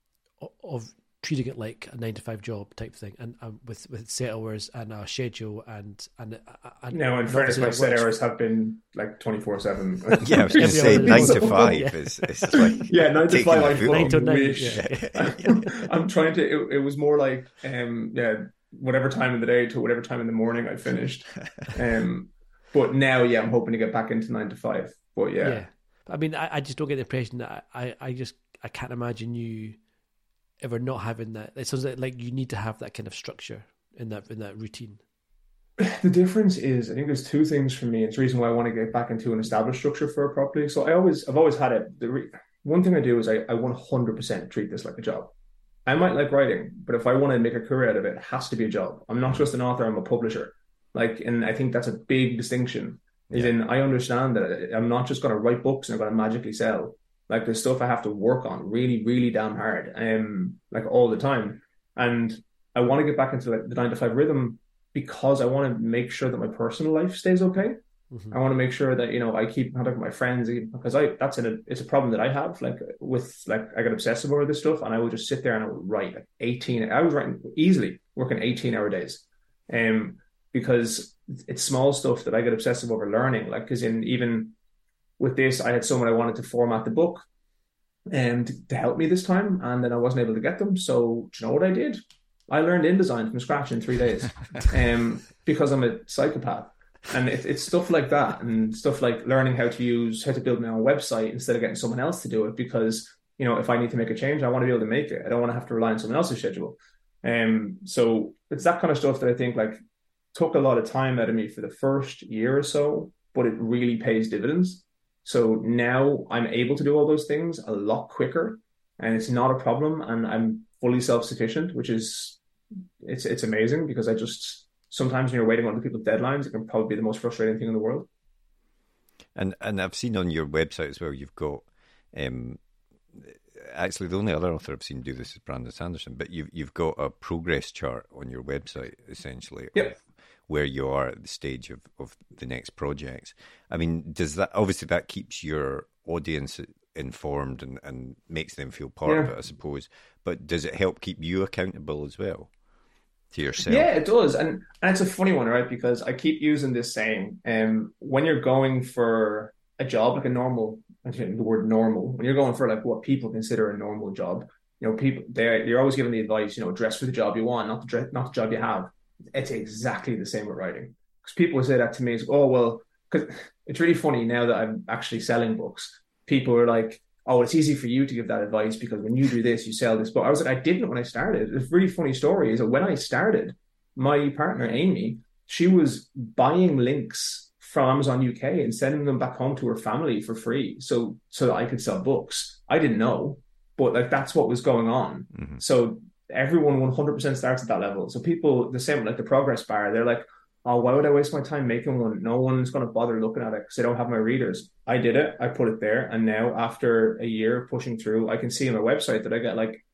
of treating it like a nine to five job type thing, and um, with with set hours and a schedule and and, uh, and no, in fairness, my set hours have been like twenty four seven. [laughs] [laughs] Yeah, I was going to say nine to [laughs] five yeah. is, is like yeah, nine to five. I nine to nine. Yeah. I'm trying to. It, it was more like um yeah, whatever time of the day to whatever time in the morning I finished. Um, but now, yeah, I'm hoping to get back into nine to five. But yeah. yeah. I mean, I, I just don't get the impression that I, I just I can't imagine you ever not having that. It sounds like, like you need to have that kind of structure in that in that routine. The difference is, I think there's two things for me. It's the reason why I want to get back into an established structure for it properly. So I always, I've always had it. The re, one thing I do is I, I 100% treat this like a job. I might like writing, but if I want to make a career out of it, it has to be a job. I'm not just an author; I'm a publisher. Like, and I think that's a big distinction. Is yeah. in I understand that I'm not just going to write books and I'm going to magically sell. Like, there's stuff I have to work on really, really damn hard, um, like all the time. And I want to get back into like the nine to five rhythm because I want to make sure that my personal life stays okay. Mm-hmm. I want to make sure that you know I keep contact with my friends because I that's a it's a problem that I have like with like I get obsessive over this stuff and I would just sit there and I would write like eighteen I was writing easily working eighteen hour days, um because it's small stuff that I get obsessive over learning like because in even with this I had someone I wanted to format the book and to help me this time and then I wasn't able to get them so do you know what I did I learned InDesign from scratch in three days [laughs] um, because I'm a psychopath. And it, it's stuff like that and stuff like learning how to use, how to build my own website instead of getting someone else to do it because, you know, if I need to make a change, I want to be able to make it. I don't want to have to rely on someone else's schedule. Um, so it's that kind of stuff that I think like took a lot of time out of me for the first year or so, but it really pays dividends. So now I'm able to do all those things a lot quicker and it's not a problem. And I'm fully self sufficient, which is it's it's amazing because I just sometimes when you're waiting on other people's deadlines, it can probably be the most frustrating thing in the world. And and I've seen on your website as well, you've got um, actually the only other author I've seen do this is Brandon Sanderson, but you've you've got a progress chart on your website essentially yep. Where you are at the stage of, of the next projects. I mean, does that obviously that keeps your audience informed and, and makes them feel part yeah. of it, I suppose. But does it help keep you accountable as well? to yourself. Yeah, it does, and and it's a funny one, right? Because I keep using this saying, um, when you're going for a job like a normal, the word normal, when you're going for like what people consider a normal job, you know, people they you're always given the advice, you know, dress for the job you want, not the dress, not the job you have. It's exactly the same with writing because people say that to me, it's oh well, because it's really funny now that I'm actually selling books. People are like, oh, it's easy for you to give that advice because when you do this, you sell this. But I was like, I didn't when I started. It's a really funny story is that when I started, my partner, Amy, she was buying links from Amazon UK and sending them back home to her family for free. So, so that I could sell books. I didn't know, but like that's what was going on. Mm-hmm. So everyone 100% starts at that level. So people, the same like the progress bar, they're like, oh, why would I waste my time making one? No one's going to bother looking at it because they don't have my readers. I did it. I put it there. And now after a year pushing through, I can see on my website that I get like,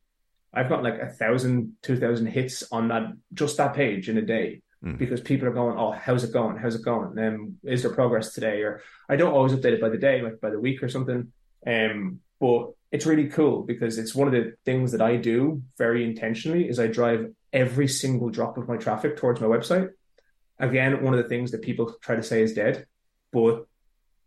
I've got like a thousand, two thousand hits on that, just that page in a day. Mm. Because people are going, oh, how's it going? How's it going? Um, is there progress today? Or I don't always update it by the day, like by the week or something. Um, but it's really cool because it's one of the things that I do very intentionally is I drive every single drop of my traffic towards my website again, one of the things that people try to say is dead, but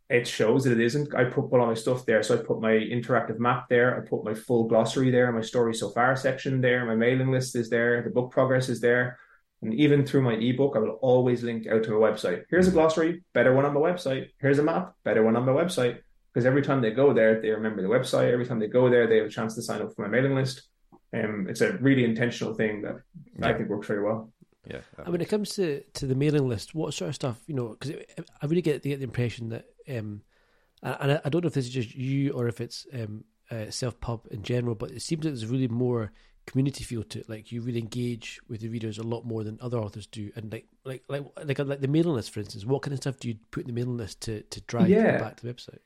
it shows that it isn't. I put, all my stuff there. So I put my interactive map there. I put my full glossary there, my story so far section there. My mailing list is there. The book progress is there. And even through my ebook, I will always link out to my website. Here's a glossary, better one on my website. Here's a map, better one on my website. Because every time they go there, they remember the website. Every time they go there, they have a chance to sign up for my mailing list. Um, it's a really intentional thing that yeah. I think works very well. Yeah. And when it comes to, to the mailing list, what sort of stuff, you know, because I really get the, get the impression that, um, and I, I, don't know if this is just you or if it's um, uh, self pub in general, but it seems that there's really more community feel to it. Like you really engage with the readers a lot more than other authors do. And like like like like like the mailing list, for instance, what kind of stuff do you put in the mailing list to to drive yeah. back to the website?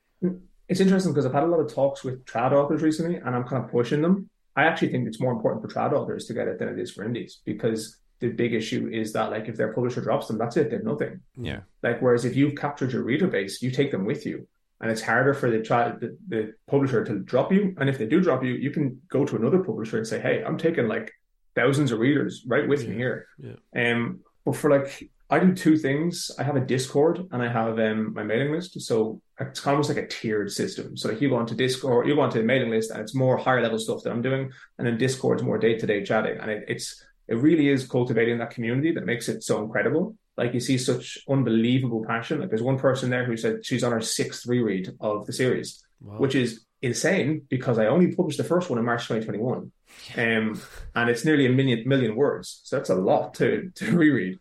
It's interesting because I've had a lot of talks with trad authors recently, and I'm kind of pushing them. I actually think it's more important for trad authors to get it than it is for indies because the big issue is that like if their publisher drops them, that's it, they've nothing. Yeah. Like whereas if you've captured your reader base, you take them with you. And it's harder for the, child, the, the publisher to drop you. And if they do drop you, you can go to another publisher and say, Hey, I'm taking like thousands of readers right with yeah. me here. Yeah. Um, but for like I do two things. I have a Discord and I have um, my mailing list. So it's almost like a tiered system. So like you go onto Discord, you go onto the mailing list, and it's more higher level stuff that I'm doing, and then Discord's more day to day chatting, and it, it's it really is cultivating that community that makes it so incredible. Like you see such unbelievable passion. Like there's one person there who said she's on her sixth reread of the series. wow. which is insane because I only published the first one in March 2021. Um, and it's nearly a million million words. So that's a lot to to [laughs] reread.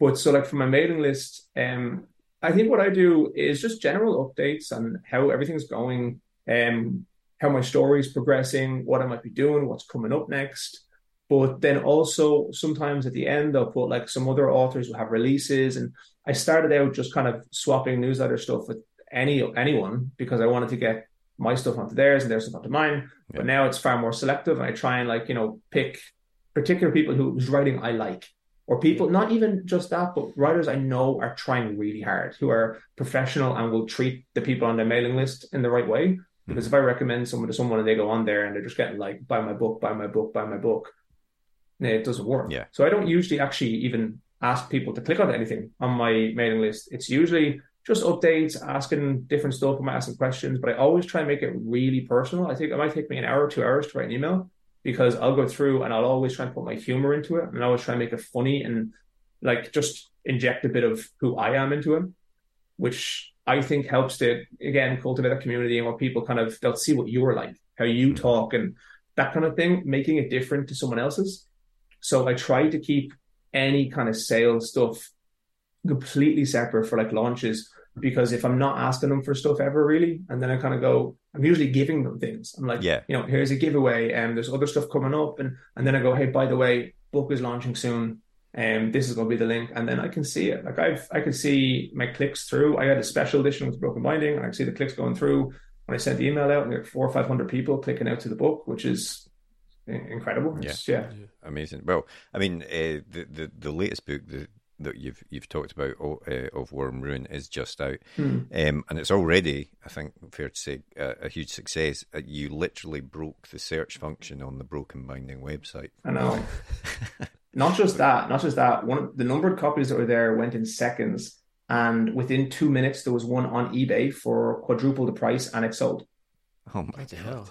But so like for my mailing list, um, I think what I do is just general updates on how everything's going, um, how my story is progressing, what I might be doing, what's coming up next. But then also sometimes at the end I'll put like some other authors who have releases. And I started out just kind of swapping newsletter stuff with any anyone because I wanted to get my stuff onto theirs and their stuff onto mine. Yeah. But now it's far more selective, and I try and like you know pick particular people whose writing I like, or people not even just that, but writers I know are trying really hard, who are professional and will treat the people on their mailing list in the right way. Because mm-hmm. if I recommend someone to someone and they go on there and they're just getting like buy my book, buy my book, buy my book, it doesn't work. Yeah. So I don't usually actually even ask people to click on anything on my mailing list. It's usually just updates, asking different stuff, I'm asking questions, but I always try and make it really personal. I think it might take me an hour or two hours to write an email because I'll go through and I'll always try and put my humor into it and I always try and make it funny and like just inject a bit of who I am into it, which I think helps to again cultivate a community and where people kind of they'll see what you're like, how you mm-hmm. talk and that kind of thing, making it different to someone else's. So I try to keep any kind of sales stuff completely separate for like launches because if I'm not asking them for stuff ever really, and then I kind of go, I'm usually giving them things. I'm like, yeah, you know, here's a giveaway, and there's other stuff coming up, and and then I go, hey, by the way, book is launching soon, and um, this is going to be the link, and then I can see it. Like I've I can see my clicks through. I had a special edition with broken binding, and I can see the clicks going through. When I sent the email out, and like four or five hundred people clicking out to the book, which is incredible. Yeah. yeah. amazing. Well, I mean, uh, the the the latest book, the that you've you've talked about uh, of War and Ruin is just out, mm. um, and it's already, I think, fair to say, a, a huge success. Uh, you literally broke the search function on the Broken Binding website. I know. [laughs] not just that, not just that. One the number of copies that were there went in seconds, and within two minutes there was one on eBay for quadruple the price, and it sold. Oh my god!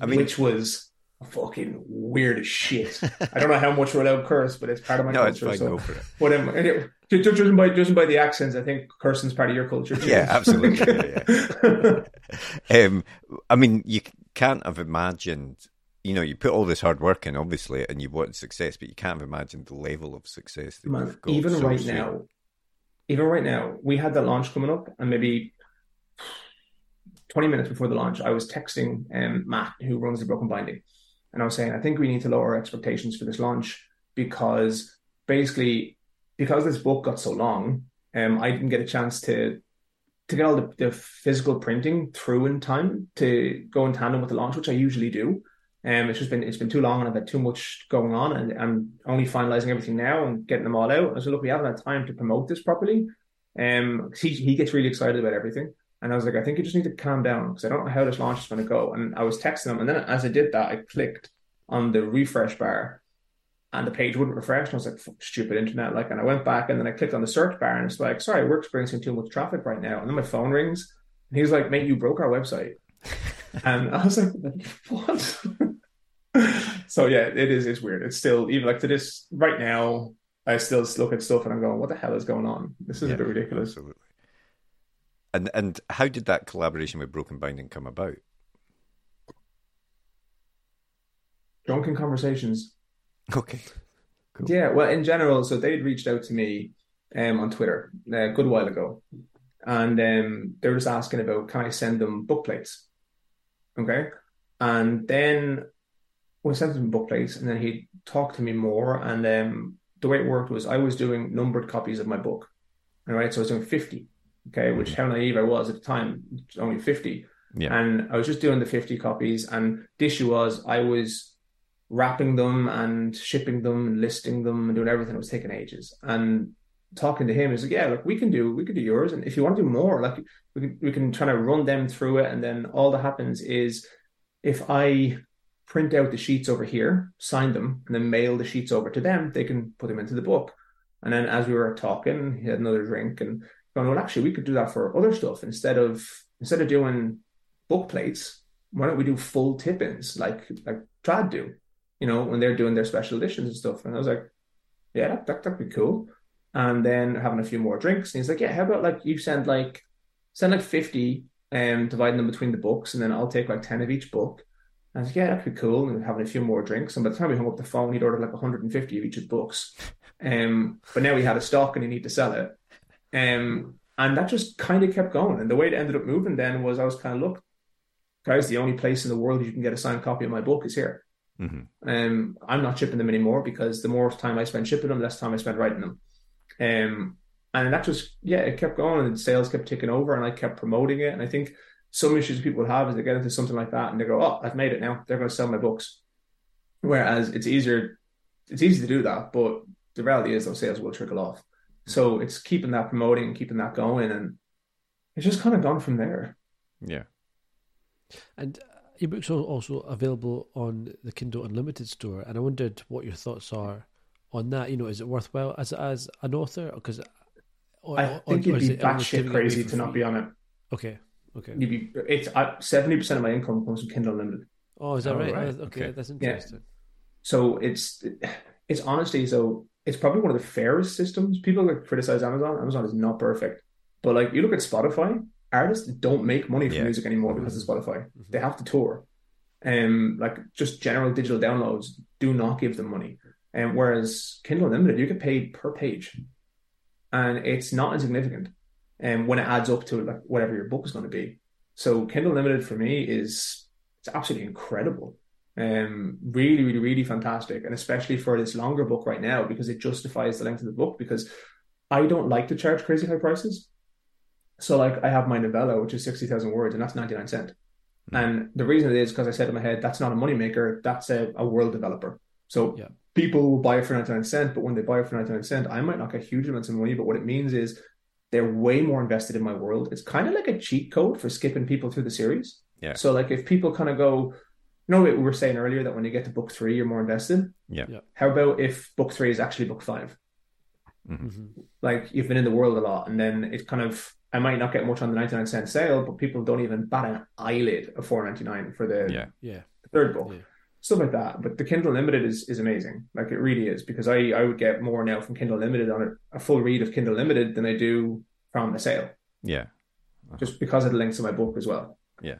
I mean, which was fucking weird as shit. I don't know how much we're allowed curse, but it's part of my no, culture. It's fine, so go for it. Whatever. Anyway, judging by judging by the accents, I think cursing's part of your culture too. Yeah, absolutely. yeah. [laughs] um, I mean, you can't have imagined. You know, you put all this hard work in, obviously, and you want success, but you can't have imagined the level of success that Man, you've got. Even so right soon. now, even right now, we had the launch coming up, and maybe 20 minutes before the launch, I was texting um, Matt, who runs the Broken Binding, and I was saying, I think we need to lower our expectations for this launch because basically, because this book got so long, um, I didn't get a chance to to get all the, the physical printing through in time to go in tandem with the launch, which I usually do. Um, it's just been it's been too long and I've had too much going on, and I'm only finalizing everything now and getting them all out. I said, look, we haven't had time to promote this properly. Um, he he gets really excited about everything. And I was like, I think you just need to calm down because I don't know how this launch is going to go. And I was texting them. And then as I did that, I clicked on the refresh bar and the page wouldn't refresh. And I was like, stupid internet. Like, and I went back and then I clicked on the search bar and it's like, sorry, we're experiencing too much traffic right now. And then my phone rings and he's like, mate, you broke our website. [laughs] and I was like, what? [laughs] so yeah, it is, it's weird. It's still, even like to this right now, I still look at stuff and I'm going, what the hell is going on? This is yeah, a bit ridiculous. Absolutely. And and how did that collaboration with Broken Binding come about? Drunken conversations. Okay. Cool. Yeah, well, in general, so they'd reached out to me um, on Twitter uh, a good while ago, and um, they were just asking about can I send them book plates? Okay, and then we sent them book plates, and then he talked to me more, and um, the way it worked was I was doing numbered copies of my book, all right, so I was doing fifty, okay, which mm. how naive I was at the time, only 50. Yeah. And I was just doing the 50 copies. And the issue was I was wrapping them and shipping them and listing them and doing everything. It was taking ages. And talking to him is like, yeah, look, we can do, we can do yours. And if you want to do more, like we can, we can try to run them through it. And then all that happens is if I print out the sheets over here, sign them, and then mail the sheets over to them, they can put them into the book. And then as we were talking, he had another drink and going, well, actually, we could do that for other stuff instead of instead of doing book plates. Why don't we do full tip-ins like like Trad do? You know, when they're doing their special editions and stuff. And I was like, yeah, that, that that'd be cool. And then having a few more drinks. And he's like, yeah, how about like you send like send like fifty and dividing them between the books, and then I'll take like ten of each book. And I was like, yeah, that'd be cool, and having a few more drinks. And by the time we hung up the phone, he'd ordered like 150 of each of the books. Um, but now he had a stock and he needed to sell it. Um, and that just kind of kept going. And the way it ended up moving then was I was kind of look, guys, the only place in the world you can get a signed copy of my book is here. Mm-hmm. Um, I'm not shipping them anymore because the more time I spend shipping them, less time I spend writing them. Um, and that just yeah, it kept going and sales kept ticking over, and I kept promoting it. And I think some issues people have is they get into something like that and they go, "Oh, I've made it now. They're going to sell my books." Whereas it's easier, it's easy to do that, but the reality is those sales will trickle off. So it's keeping that promoting and keeping that going, and it's just kind of gone from there. Yeah. And uh, your book's are also available on the Kindle Unlimited store, and I wondered what your thoughts are on that. You know, is it worthwhile as as an author? Because I think you'd be batshit crazy to not be on it. Okay. Okay. You'd be. It's seventy percent of my income comes from Kindle Unlimited. Oh, is that oh, right? right? Oh, okay, okay, that's interesting. Yeah. So it's it's honestly so it's probably one of the fairest systems. People like criticize Amazon. Amazon is not perfect, but like you look at Spotify, artists don't make money from yeah. music anymore because of Spotify. Mm-hmm. They have to tour, and um, like just general digital downloads do not give them money. And um, whereas Kindle Unlimited, you get paid per page, and it's not insignificant. And um, when it adds up to like whatever your book is going to be, so Kindle Unlimited for me is it's absolutely incredible. Um, really, really, really fantastic, and especially for this longer book right now because it justifies the length of the book. Because I don't like to charge crazy high prices. So, like, I have my novella, which is sixty thousand words, and that's ninety nine cent. Mm-hmm. And the reason it is because I said in my head, that's not a moneymaker, that's a, a world developer. So yeah. people will buy it for 99 cent, but when they buy it for 99 cent, I might not get huge amounts of money. But what it means is they're way more invested in my world. It's kind of like a cheat code for skipping people through the series. Yeah. So like if people kind of go, you know, we were saying earlier that when you get to book three, you're more invested. Yeah. yeah. How about if book three is actually book 5 mm-hmm. mm-hmm. Like you've been in the world a lot, and then it kind of I might not get much on the 99 cent sale, but people don't even bat an eyelid of 4.99 for the yeah yeah third book. Yeah. Stuff like that, but the Kindle Unlimited is, is amazing. Like it really is because I, I would get more now from Kindle Unlimited on a, a full read of Kindle Unlimited than I do from a sale. Yeah, uh-huh. just because of the links to my book as well. Yeah,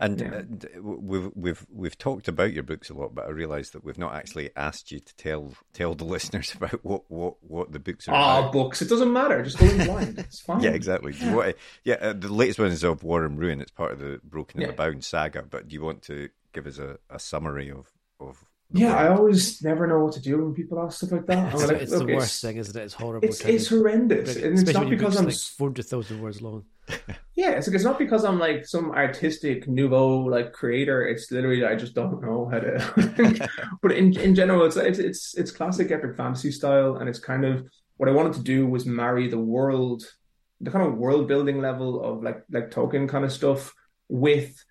and yeah. we've we've we've talked about your books a lot, but I realise that we've not actually asked you to tell tell the [laughs] listeners about what what, what the books are. Ah, books. It doesn't matter. Just go in blind. [laughs] It's fine. yeah, exactly. Yeah, want, yeah uh, the latest one is of War and Ruin. It's part of the Broken and the Bound saga. But do you want to give us a, a summary of of yeah, I always never know what to do when people ask stuff like that. it's, like, it's the worst thing, isn't it? It's horrible. It's, it's horrendous, and it's not because I'm like four hundred thousand words long. [laughs] yeah, it's like it's not because I'm like some artistic nouveau like creator. It's literally I just don't know how to. [laughs] but in in general, it's it's it's it's classic epic fantasy style, and it's kind of what I wanted to do was marry the world, the kind of world building level of like like Tolkien kind of stuff with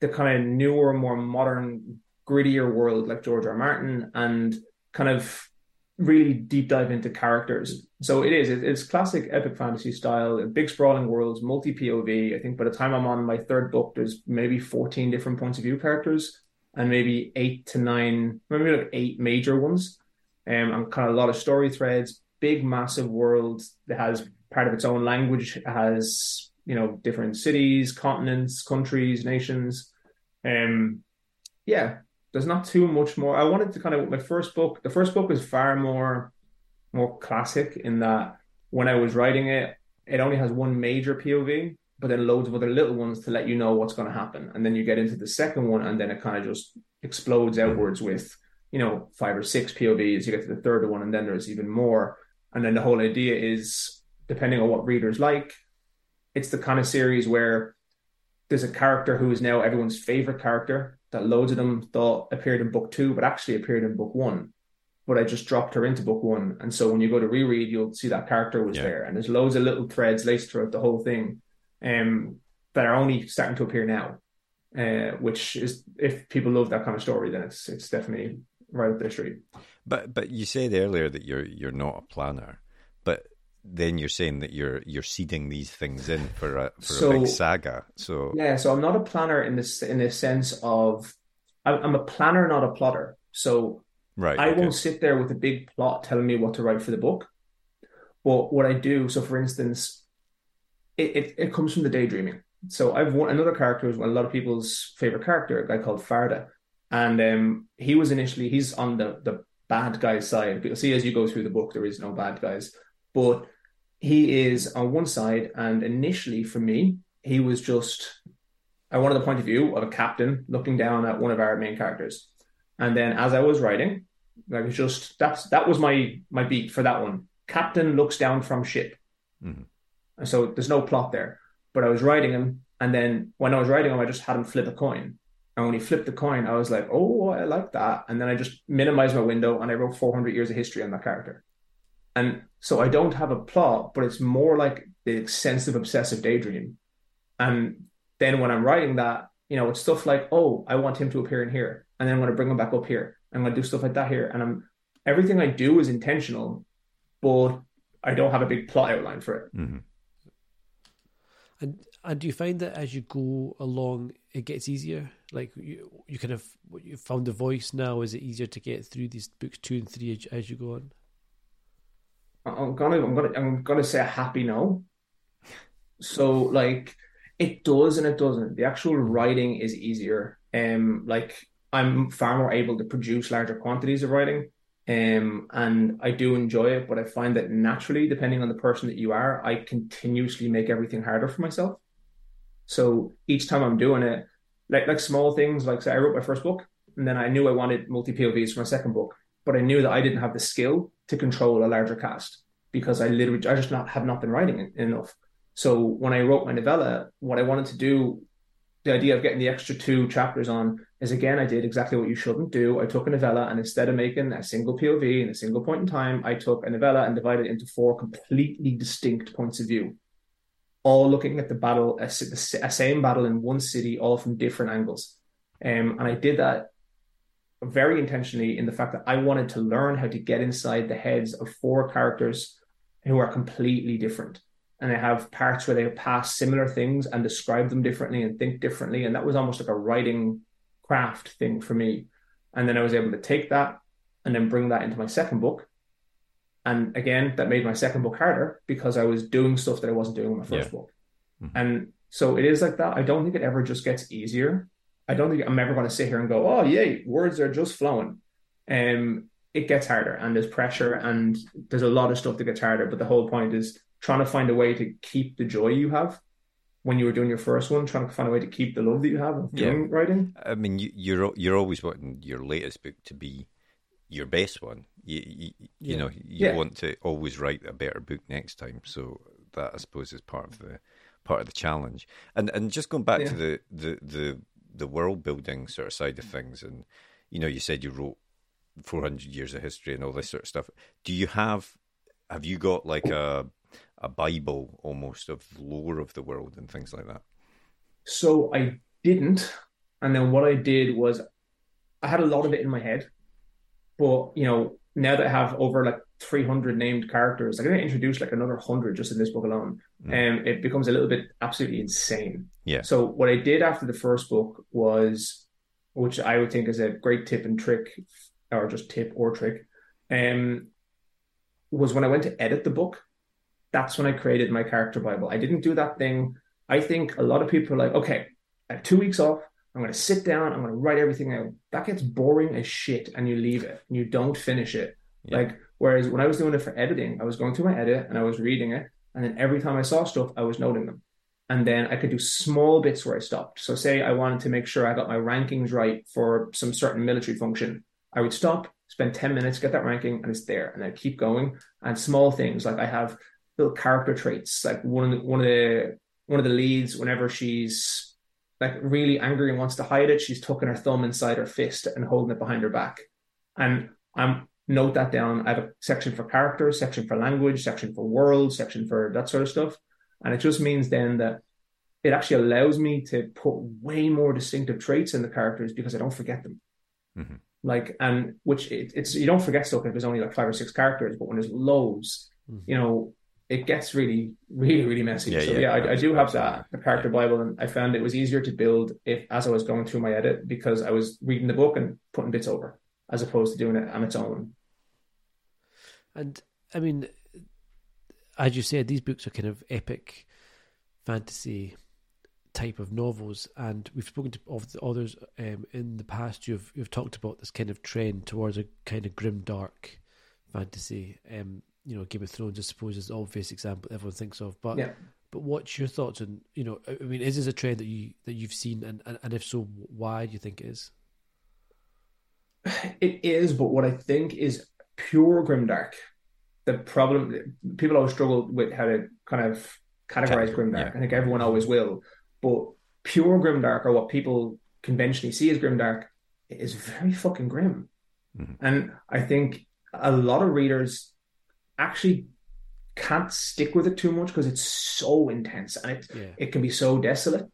the kind of newer, more modern, grittier world like George R. Martin, and kind of really deep dive into characters. So it is. It's classic epic fantasy style, big sprawling worlds, multi POV. I think by the time I'm on my third book, there's maybe 14 different points of view characters and maybe eight to nine, maybe like eight major ones. Um, and kind of a lot of story threads, big, massive world that has part of its own language, has, you know, different cities, continents, countries, nations. Um, yeah, there's not too much more. I wanted to kind of my first book. The first book is far more more classic in that when I was writing it, it only has one major POV, but then loads of other little ones to let you know what's going to happen. And then you get into the second one, and then it kind of just explodes outwards with you know five or six POVs. You get to the third one, and then there's even more. And then the whole idea is, depending on what readers like, it's the kind of series where there's a character who is now everyone's favorite character that loads of them thought appeared in book two, but actually appeared in book one. But I just dropped her into book one. And so when you go to reread, you'll see that character was yeah. there. And there's loads of little threads laced throughout the whole thing um, that are only starting to appear now. Uh, which is if people love that kind of story, then it's it's definitely right up their street. But but you said earlier that you're you're not a planner, then you're saying that you're you're seeding these things in for a for so, a big saga. So yeah, so I'm not a planner in this in the sense of I'm a planner, not a plotter. So right, I okay. won't sit there with a big plot telling me what to write for the book. But what I do, so for instance, it, it, it comes from the daydreaming. so I've one another character who's one a lot of people's favorite character, a guy called Farda, and um, he was initially he's on the the bad guy side. You'll see as you go through the book, there is no bad guys, but he is on one side. And initially, for me, he was just I wanted the point of view of a captain looking down at one of our main characters. And then as I was writing, like it's just that's that was my my beat for that one. Captain looks down from ship. Mhm. And so there's no plot there. But I was writing him, and then when I was writing him, I just had him flip a coin. And when he flipped the coin, I was like, oh, I like that. And then I just minimized my window and I wrote 400 years of history on that character. And so I don't have a plot, but it's more like the extensive obsessive daydream. And then when I'm writing that, you know, it's stuff like, oh, I want him to appear in here. And then I'm going to bring him back up here. I'm going to do stuff like that here. And I'm everything I do is intentional, but I don't have a big plot outline for it. Mhm. And and do you find that as you go along, it gets easier? Like you, you kind of you found the voice now. Is it easier to get through these books two and three as, as you go on? I'm gonna I'm gonna I'm gonna say a happy no. So like it does and it doesn't. The actual writing is easier. Um like I'm far more able to produce larger quantities of writing. Um and I do enjoy it, but I find that naturally, depending on the person that you are, I continuously make everything harder for myself. So each time I'm doing it, like like small things, like say I wrote my first book, and then I knew I wanted multi POVs for my second book, but I knew that I didn't have the skill to control a larger cast because I literally I just not have not been writing enough. So when I wrote my novella, what I wanted to do, the idea of getting the extra two chapters on is again I did exactly what you shouldn't do. I took a novella and instead of making a single POV in a single point in time, I took a novella and divided it into four completely distinct points of view, all looking at the battle, a, a same battle in one city, all from different angles. Um, and I did that very intentionally in the fact that I wanted to learn how to get inside the heads of four characters who are completely different. And I have parts where they pass similar things and describe them differently and think differently. And that was almost like a writing craft thing for me. And then I was able to take that and then bring that into my second book. And again, that made my second book harder because I was doing stuff that I wasn't doing in my first Yeah. book. Mhm. And so it is like that. I don't think it ever just gets easier. I don't think I'm ever going to sit here and go, oh, yay, words are just flowing. Um, it gets harder and there's pressure and there's a lot of stuff that gets harder. But the whole point is trying to find a way to keep the joy you have when you were doing your first one, trying to find a way to keep the love that you have of Yeah. doing writing. I mean, you, you're you're always wanting your latest book to be your best one. You you, you Yeah. know you Yeah. want to always write a better book next time. So that I suppose is part of the part of the challenge. And and just going back to the, the the the world building sort of side of mm. things, and you know, you said you wrote 400 years of history and all this sort of stuff. Do you have have you got like a a bible almost of lore of the world and things like that? So I didn't. And then what I did was I had a lot of it in my head. But, you know, now that I have over like 300 named characters, I'm going to introduce like another 100 just in this book alone. And it becomes a little bit absolutely insane. Yeah. So what I did after the first book was, which I would think is a great tip and trick, or just tip or trick, um, was when I went to edit the book. That's when I created my character bible. I didn't do that thing. I think a lot of people are like, okay, I have two weeks off. I'm going to sit down. I'm going to write everything out. That gets boring as shit, and you leave it. And you don't finish it. Yeah. Like whereas when I was doing it for editing, I was going through my edit and I was reading it, and then every time I saw stuff, I was noting them. And then I could do small bits where I stopped. So say I wanted to make sure I got my rankings right for some certain military function. I would stop, spend 10 minutes, get that ranking, and it's there. And I'd keep going. And small things like I have little character traits. Like one of the one of the one of the leads, whenever she's like really angry and wants to hide it, she's tucking her thumb inside her fist and holding it behind her back. And I'm note that down. I have a section for characters, section for language, section for world, section for that sort of stuff. And it just means then that it actually allows me to put way more distinctive traits in the characters because I don't forget them. Mhm. Like, and which it, it's you don't forget stuff if there's only like five or six characters, but when there's loads, Mhm. you know, it gets really, really, really messy. Yeah, so yeah, yeah, I, I do have that absolutely. a character bible, and I found it was easier to build if as I was going through my edit because I was reading the book and putting bits over as opposed to doing it on its own. And I mean, as you said, these books are kind of epic fantasy type of novels, and we've spoken to of the others um, in the past. You've you've talked about this kind of trend towards a kind of grim, dark fantasy. Um, you know, Game of Thrones, I suppose, is the obvious example everyone thinks of. But Yeah. but what's your thoughts on you know? I mean, is this a trend that you that you've seen, and and, and if so, why do you think it is? [sighs] It is, but what I think is pure grimdark. The problem people always struggle with how to kind of categorize Categor- grimdark. yeah. I think everyone always will, but pure grimdark or what people conventionally see as grimdark is very fucking grim. Mhm. And I think a lot of readers actually can't stick with it too much because it's so intense and it Yeah. it can be so desolate,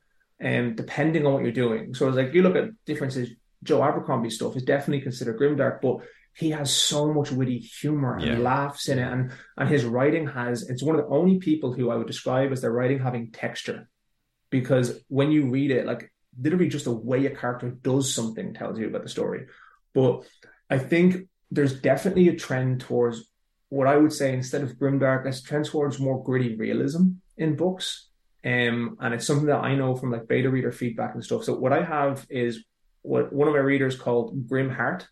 um, depending on what you're doing. So it's like you look at differences. Joe Abercrombie stuff is definitely considered grimdark, but he has so much witty humor and Yeah. laughs in it, and and his writing has. It's one of the only people who I would describe as their writing having texture, because when you read it, like literally just the way a character does something tells you about the story. But I think there's definitely a trend towards what I would say instead of grimdark, a trend towards more gritty realism in books. Um, and it's something that I know from like beta reader feedback and stuff. So what I have is what one of my readers called grim heart.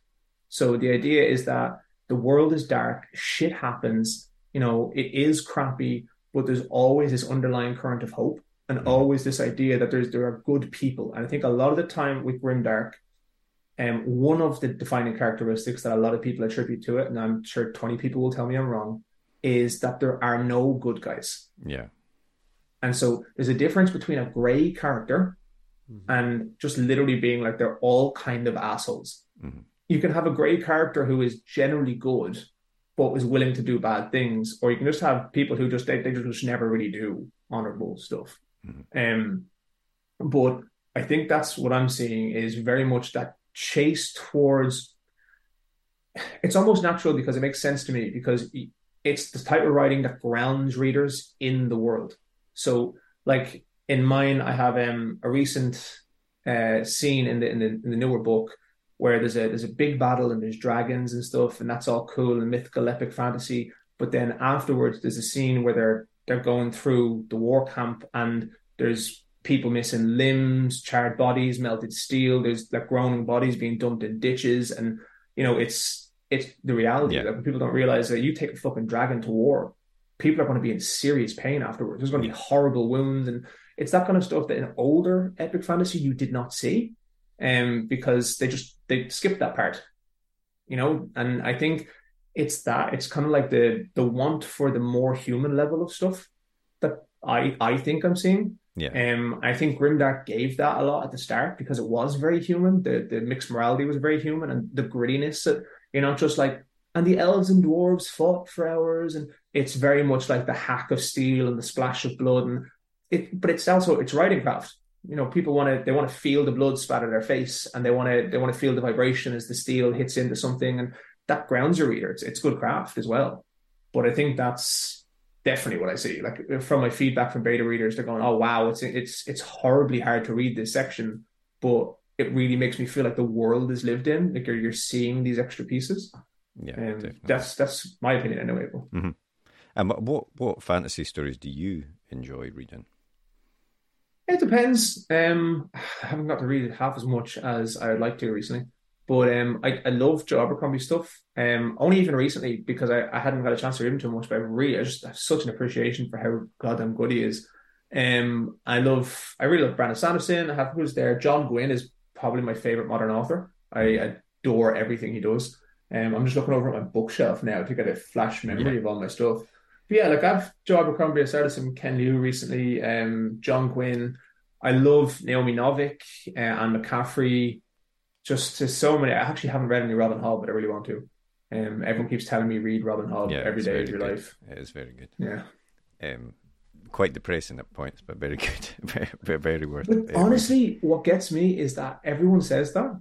So the idea is that the world is dark, shit happens, you know, it is crappy, but there's always this underlying current of hope and always this idea that there's there are good people. And I think a lot of the time with grim dark, um, one of the defining characteristics that a lot of people attribute to it, and I'm sure 20 people will tell me I'm wrong, is that there are no good guys. Yeah. And so there's a difference between a grey character and just literally being like they're all kind of assholes. Mhm. You can have a grey character who is generally good, but is willing to do bad things, or you can just have people who just they, they just never really do honorable stuff. Um, but I think that's what I'm seeing is very much that chase towards. It's almost natural because it makes sense to me because it's the type of writing that grounds readers in the world. So, like in mine, I have um, a recent uh, scene in the, in the in the newer book where there's a there's a big battle and there's dragons and stuff, and that's all cool and mythical epic fantasy. But then afterwards, there's a scene where they're they're going through the war camp and there's people missing limbs, charred bodies, melted steel. There's like groaning bodies being dumped in ditches, and you know it's it's the reality. Yeah. Like people don't realize that you take a fucking dragon to war, people are going to be in serious pain afterwards. There's going to be horrible wounds, and it's that kind of stuff that in older epic fantasy you did not see, um, because they just they skipped that part, you know. And I think it's that it's kind of like the the want for the more human level of stuff that I I think I'm seeing. Yeah. Um, I think Grimdark gave that a lot at the start because it was very human. The the mixed morality was very human, and the grittiness that you're not just like and the elves and dwarves fought for hours, and it's very much like the hack of steel and the splash of blood, and it. But it's also it's writing craft. You know, people want to they want to feel the blood spatter their face, and they want to they want to feel the vibration as the steel hits into something, and that grounds your reader. It's it's good craft as well. But I think that's definitely what I see. Like from my feedback from beta readers, they're going, "Oh wow, it's it's it's horribly hard to read this section," but it really makes me feel like the world is lived in. Like you're you're seeing these extra pieces. Yeah. Um, definitely. that's that's my opinion anyway. But And what, what what fantasy stories do you enjoy reading? it depends. Um, [sighs] I haven't got to read it half as much as I would like to recently. But um, I, I love Joe Abercrombie stuff. Um, only even recently because I, I hadn't got a chance to read him too much, but I really I just have such an appreciation for how goddamn good he is. Um, I love I really love Brandon Sanderson. I have who's there. John Gwynne is probably my favorite modern author. I adore everything he does. Um, I'm just looking over at my bookshelf now to get a flash memory Yeah. of all my stuff. But yeah, like I've Joe Abercrombie. I started some Ken Liu recently. Um, John Gwynne. I love Naomi Novik uh, and McCaffrey. Just to so many. I actually haven't read any Robin Hobb, but I really want to. Um, everyone keeps telling me read Robin Hobb Yeah, every day of your good. life. It is very good. Yeah. Um, quite depressing at points, but very [laughs] good. very, very, very worth But it. honestly, what gets me is that everyone says that,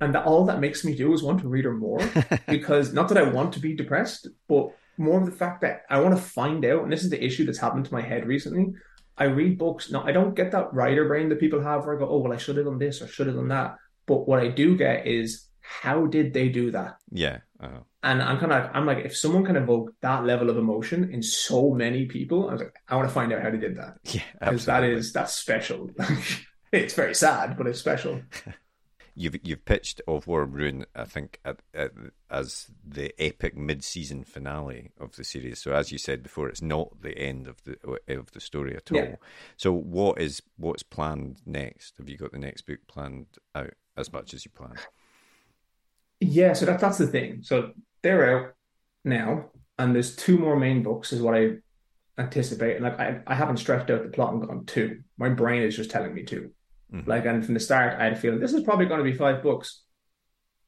and that all that makes me do is want to read her more. [laughs] because not that I want to be depressed, but more of the fact that I want to find out. And this is the issue that's happened to my head recently. I read books. Now I don't get that writer brain that people have, where I go, "Oh, well, I should have done this or should have done that." But what I do get is how did they do that? Yeah. Uh, And I'm kind of like, I'm like, if someone can evoke that level of emotion in so many people, I was like, I want to find out how they did that [laughs] yeah. because that is that's special. [laughs] it's very sad, but it's special. [laughs] You've you've pitched of War of Ruin, I think, at, at, as the epic mid-season finale of the series. So, as you said before, it's not the end of the of the story at all. Yeah. So, what is what's planned next? Have you got the next book planned out as much as you plan? Yeah, so that that's the thing. So they're out now, and there's two more main books, is what I anticipate. And like I, I haven't stretched out the plot and gone two. My brain is just telling me 2 Mhm. Like, and from the start, I had a feeling this is probably going to be five books.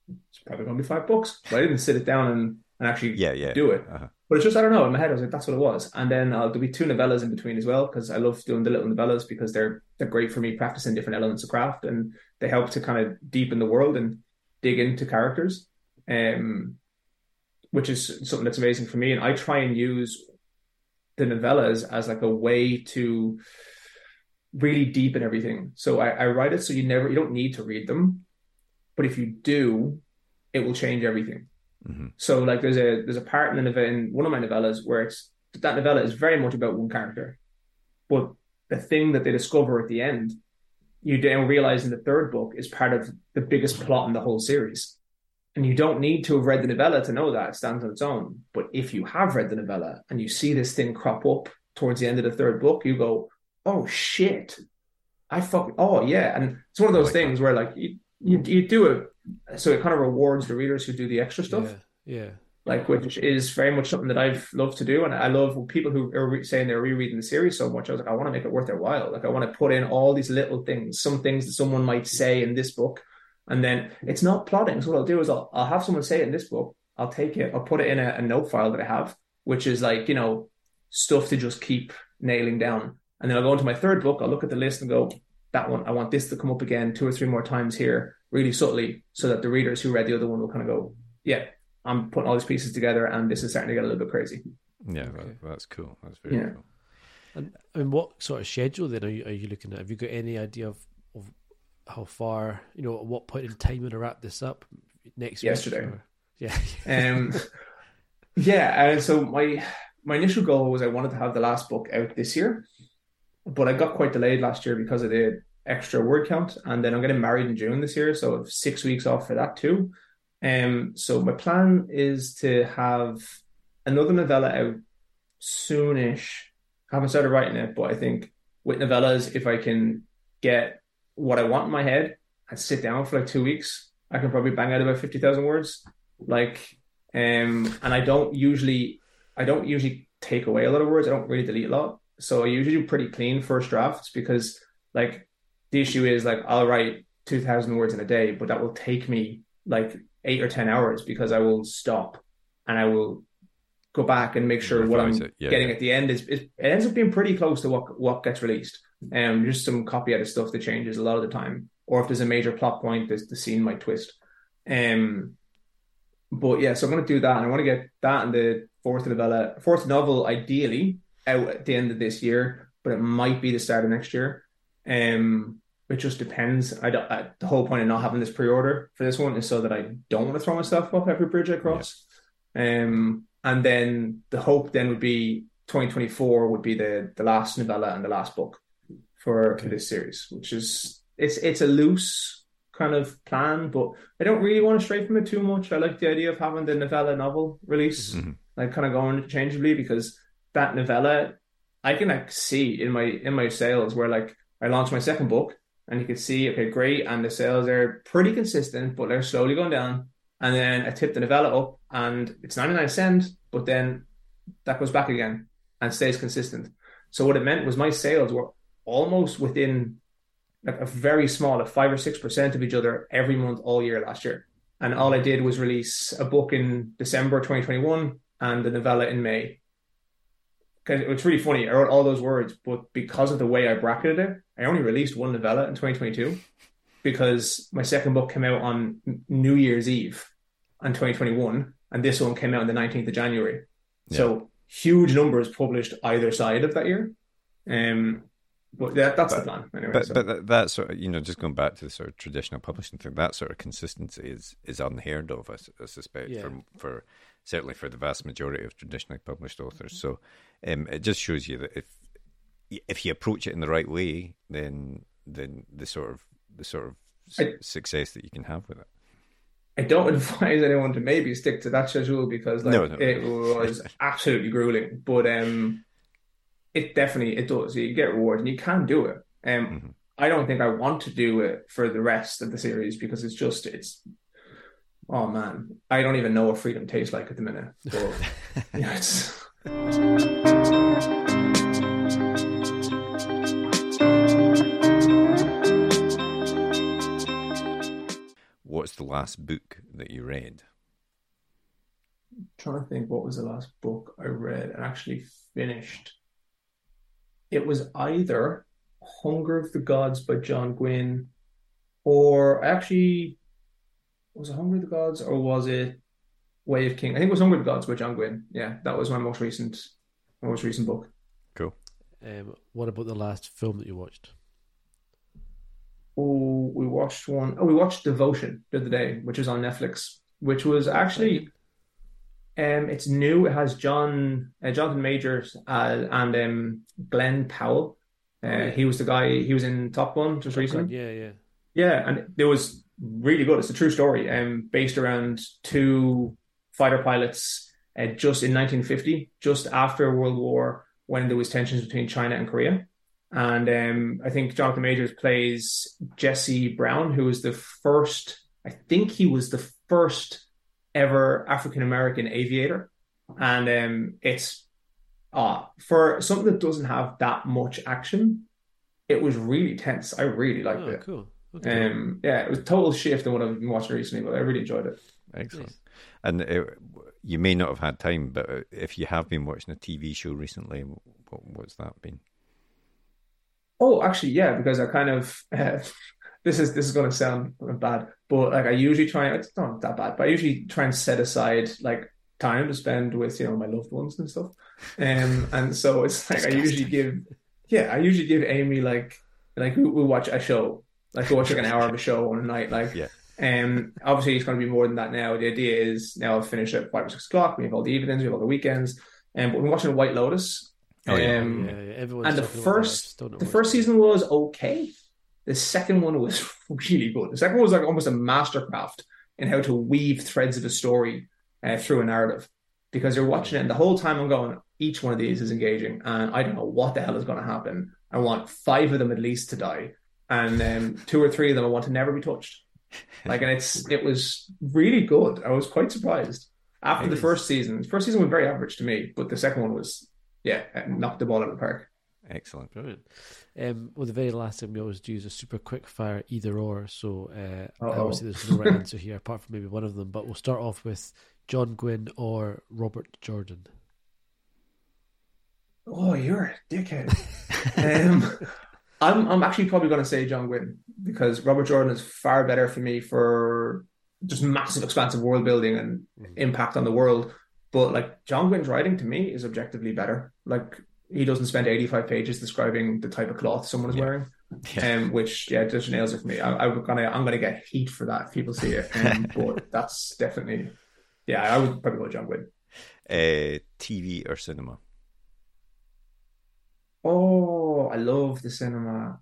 It's probably going to be five books, but I didn't sit it down and, and actually Yeah, yeah. do it. Uh-huh. But it's just I don't know. In my head, I was like, that's what it was. And then uh, there'll be two novellas in between as well because I love doing the little novellas because they're they're great for me practicing different elements of craft and they help to kind of deepen the world and dig into characters, um, which is something that's amazing for me. And I try and use the novellas as like a way to really deepen everything. So I, I write it so you never you don't need to read them, but if you do, it will change everything. Mhm. So like there's a there's a part in the novella in one of my novellas where it's that novella is very much about one character, but the thing that they discover at the end, you then realize in the third book is part of the biggest plot in the whole series. And you don't need to have read the novella to know that it stands on its own. But if you have read the novella and you see this thing crop up towards the end of the third book, you go, "Oh shit, I fuck, oh yeah." And it's one of those like things where like you, you you do it, so it kind of rewards the readers who do the extra stuff Yeah, yeah. Like which is very much something that I've loved to do, and I love people who are re- saying they're rereading the series so much. I was like, I want to make it worth their while. Like I want to put in all these little things, some things that someone might say in this book, and then it's not plotting. So what I'll do is I'll I'll have someone say it in this book. I'll take it, I'll put it in a, a note file that I have, which is like you know stuff to just keep nailing down, and then I'll go into my third book. I'll look at the list and go, that one, I want this to come up again two or three more times here, really subtly, so that the readers who read the other one will kind of go, yeah, I'm putting all these pieces together, and this is starting to get a little bit crazy. Yeah, Okay. that, that's cool. That's very Yeah. cool. And I mean, what sort of schedule then are you, are you looking at? Have you got any idea of, of how far, you know, at what point in time you to wrap this up next week, Yesterday. or- Yeah. [laughs] Um, yeah, and so my my initial goal was I wanted to have the last book out this year, but I got quite delayed last year because of the extra word count, and then I'm getting married in June this year, so I have six weeks off for that too. Um, so my plan is to have another novella out soonish. I haven't started writing it, but I think with novellas, if I can get what I want in my head and sit down for like two weeks, I can probably bang out about fifty thousand words. Like, um, and I don't usually, I don't usually take away a lot of words. I don't really delete a lot, so I usually do pretty clean first drafts because, like, the issue is like I'll write two thousand words in a day, but that will take me like eight or ten hours because I will stop and I will go back and make sure what I'm Yeah, getting yeah. at the end is, is it ends up being pretty close to what what gets released. Um, just some copy edit stuff that changes a lot of the time, or if there's a major plot point, the, the scene might twist. Um, but yeah, so I'm going to do that, and I want to get that and the fourth novella, fourth novel, ideally out at the end of this year, but it might be the start of next year. Um, it just depends. I, don't, I the whole point of not having this pre-order for this one is so that I don't want to throw myself off every bridge I cross. Um, and then the hope then would be 2024 would be the the last novella and the last book for, for this series, which is it's it's a loose kind of plan, but I don't really want to stray from it too much. I like the idea of having the novella novel release, Mhm. like kind of going interchangeably because that novella I can like see in my in my sales where like I launched my second book and you can see okay great and the sales are pretty consistent but they're slowly going down. And then I tip the novella up and it's 99 cents but then that goes back again and stays consistent. So what it meant was my sales were almost within like a very small like five or six percent of each other every month all year last year. And all I did was release a book in December 2021 and the novella in May. Because it's really funny. I wrote all those words, but because of the way I bracketed it, I only released one novella in 2022 because my second book came out on New Year's Eve in 2021, and this one came out on the 19th of January. So huge numbers published either side of that year. Um, but yeah, that's the plan anyway. But so. but that, that sort of you know just going back to the sort of traditional publishing thing, that sort of consistency is is unheard of. I suspect Yeah. for for certainly for the vast majority of traditionally published authors. So um, it just shows you that if if you approach it in the right way, then then the sort of the sort of I- success that you can have with it. I don't [laughs] advise anyone to maybe stick to that schedule because like No, no. it was absolutely grueling. But um, it definitely it does. You get rewards and you can do it. Um, Mhm. I don't think I want to do it for the rest of the series because it's just it's. Oh man, I don't even know what freedom tastes like at the minute. But [laughs] yeah, What's the last book that you read? trying to think what was the last book I read and actually finished. It was either Hunger of the Gods by John Gwynne, or actually, was it Hunger of the Gods or was it Way of King? I think it was Hunger of the Gods by John Gwynne. Yeah, that was my most recent, my most recent book. Cool. Um, what about the last film that you watched? Oh, we watched one. Oh, we watched Devotion the other day, which is on Netflix, which was actually Um, it's new. It has John uh, Jonathan Majors uh, and um, Glen Powell. Uh, Oh, yeah. He was the guy. He was in Top Gun just recently. Yeah, yeah. Yeah, and it was really good. It's a true story, um, based around two fighter pilots uh, just in 1950, just after World War, when there was tensions between China and Korea. And um, I think Jonathan Majors plays Jesse Brown, who was the first. I think he was the first ever African American aviator, and um, it's uh, for something that doesn't have that much action. It was really tense. I really liked Oh, it. cool. Okay. Um, yeah, it was a total shift than what I've been watching recently, but I really enjoyed it. Excellent. Nice. And uh, you may not have had time, but uh, if you have been watching a TV show recently, what, what's that been? Oh, actually, yeah, because I kind of uh, [laughs] this is this is going to sound bad, but like I usually try. It's not that bad, but I usually try and set aside like time to spend with you know my loved ones and stuff. Um, and so it's like I usually give, yeah, I usually give Amy like like we, we watch a show, like we watch like an hour of a show on a night, like Yeah. Um, obviously, it's going to be more than that now. The idea is now I'll finish at five or six o'clock. We have all the evenings, we have all the weekends. Um, but we're watching White Lotus. Oh, yeah. Um, yeah, yeah. And the talking that. First don't know the first season was okay. The second one was [laughs] really good. The second one was like almost a mastercraft in how to weave threads of a story uh, through a narrative. Because you're watching it, and the whole time I'm going, each one of these is engaging, and I don't know what the hell is going to happen. I want five of them at least to die, and um, two or three of them I want to never be touched. Like, and it's it was really good. I was quite surprised after It the is. first season. The first season was very average to me, but the second one was yeah, knocked the ball out of the park. Excellent. Brilliant. Um, well, the very last thing we always do is a super quick fire either or. So uh, Uh-oh. obviously there's no right answer here apart from maybe one of them. But we'll start off with John Gwynne or Robert Jordan. Oh, you're a dickhead. um, I'm I'm actually probably going to say John Gwynne because Robert Jordan is far better for me for just massive, expansive world building and impact on the world. But like John Gwynne's writing to me is objectively better. Like he doesn't spend 85 pages describing the type of cloth someone is Yeah. wearing, Yeah. um, which yeah, just nails it for me. I, I'm gonna I'm gonna get heat for that if people see it, um, [laughs] but that's definitely yeah. I would probably go John Gwynn. Uh, TV or cinema? Oh, I love the cinema,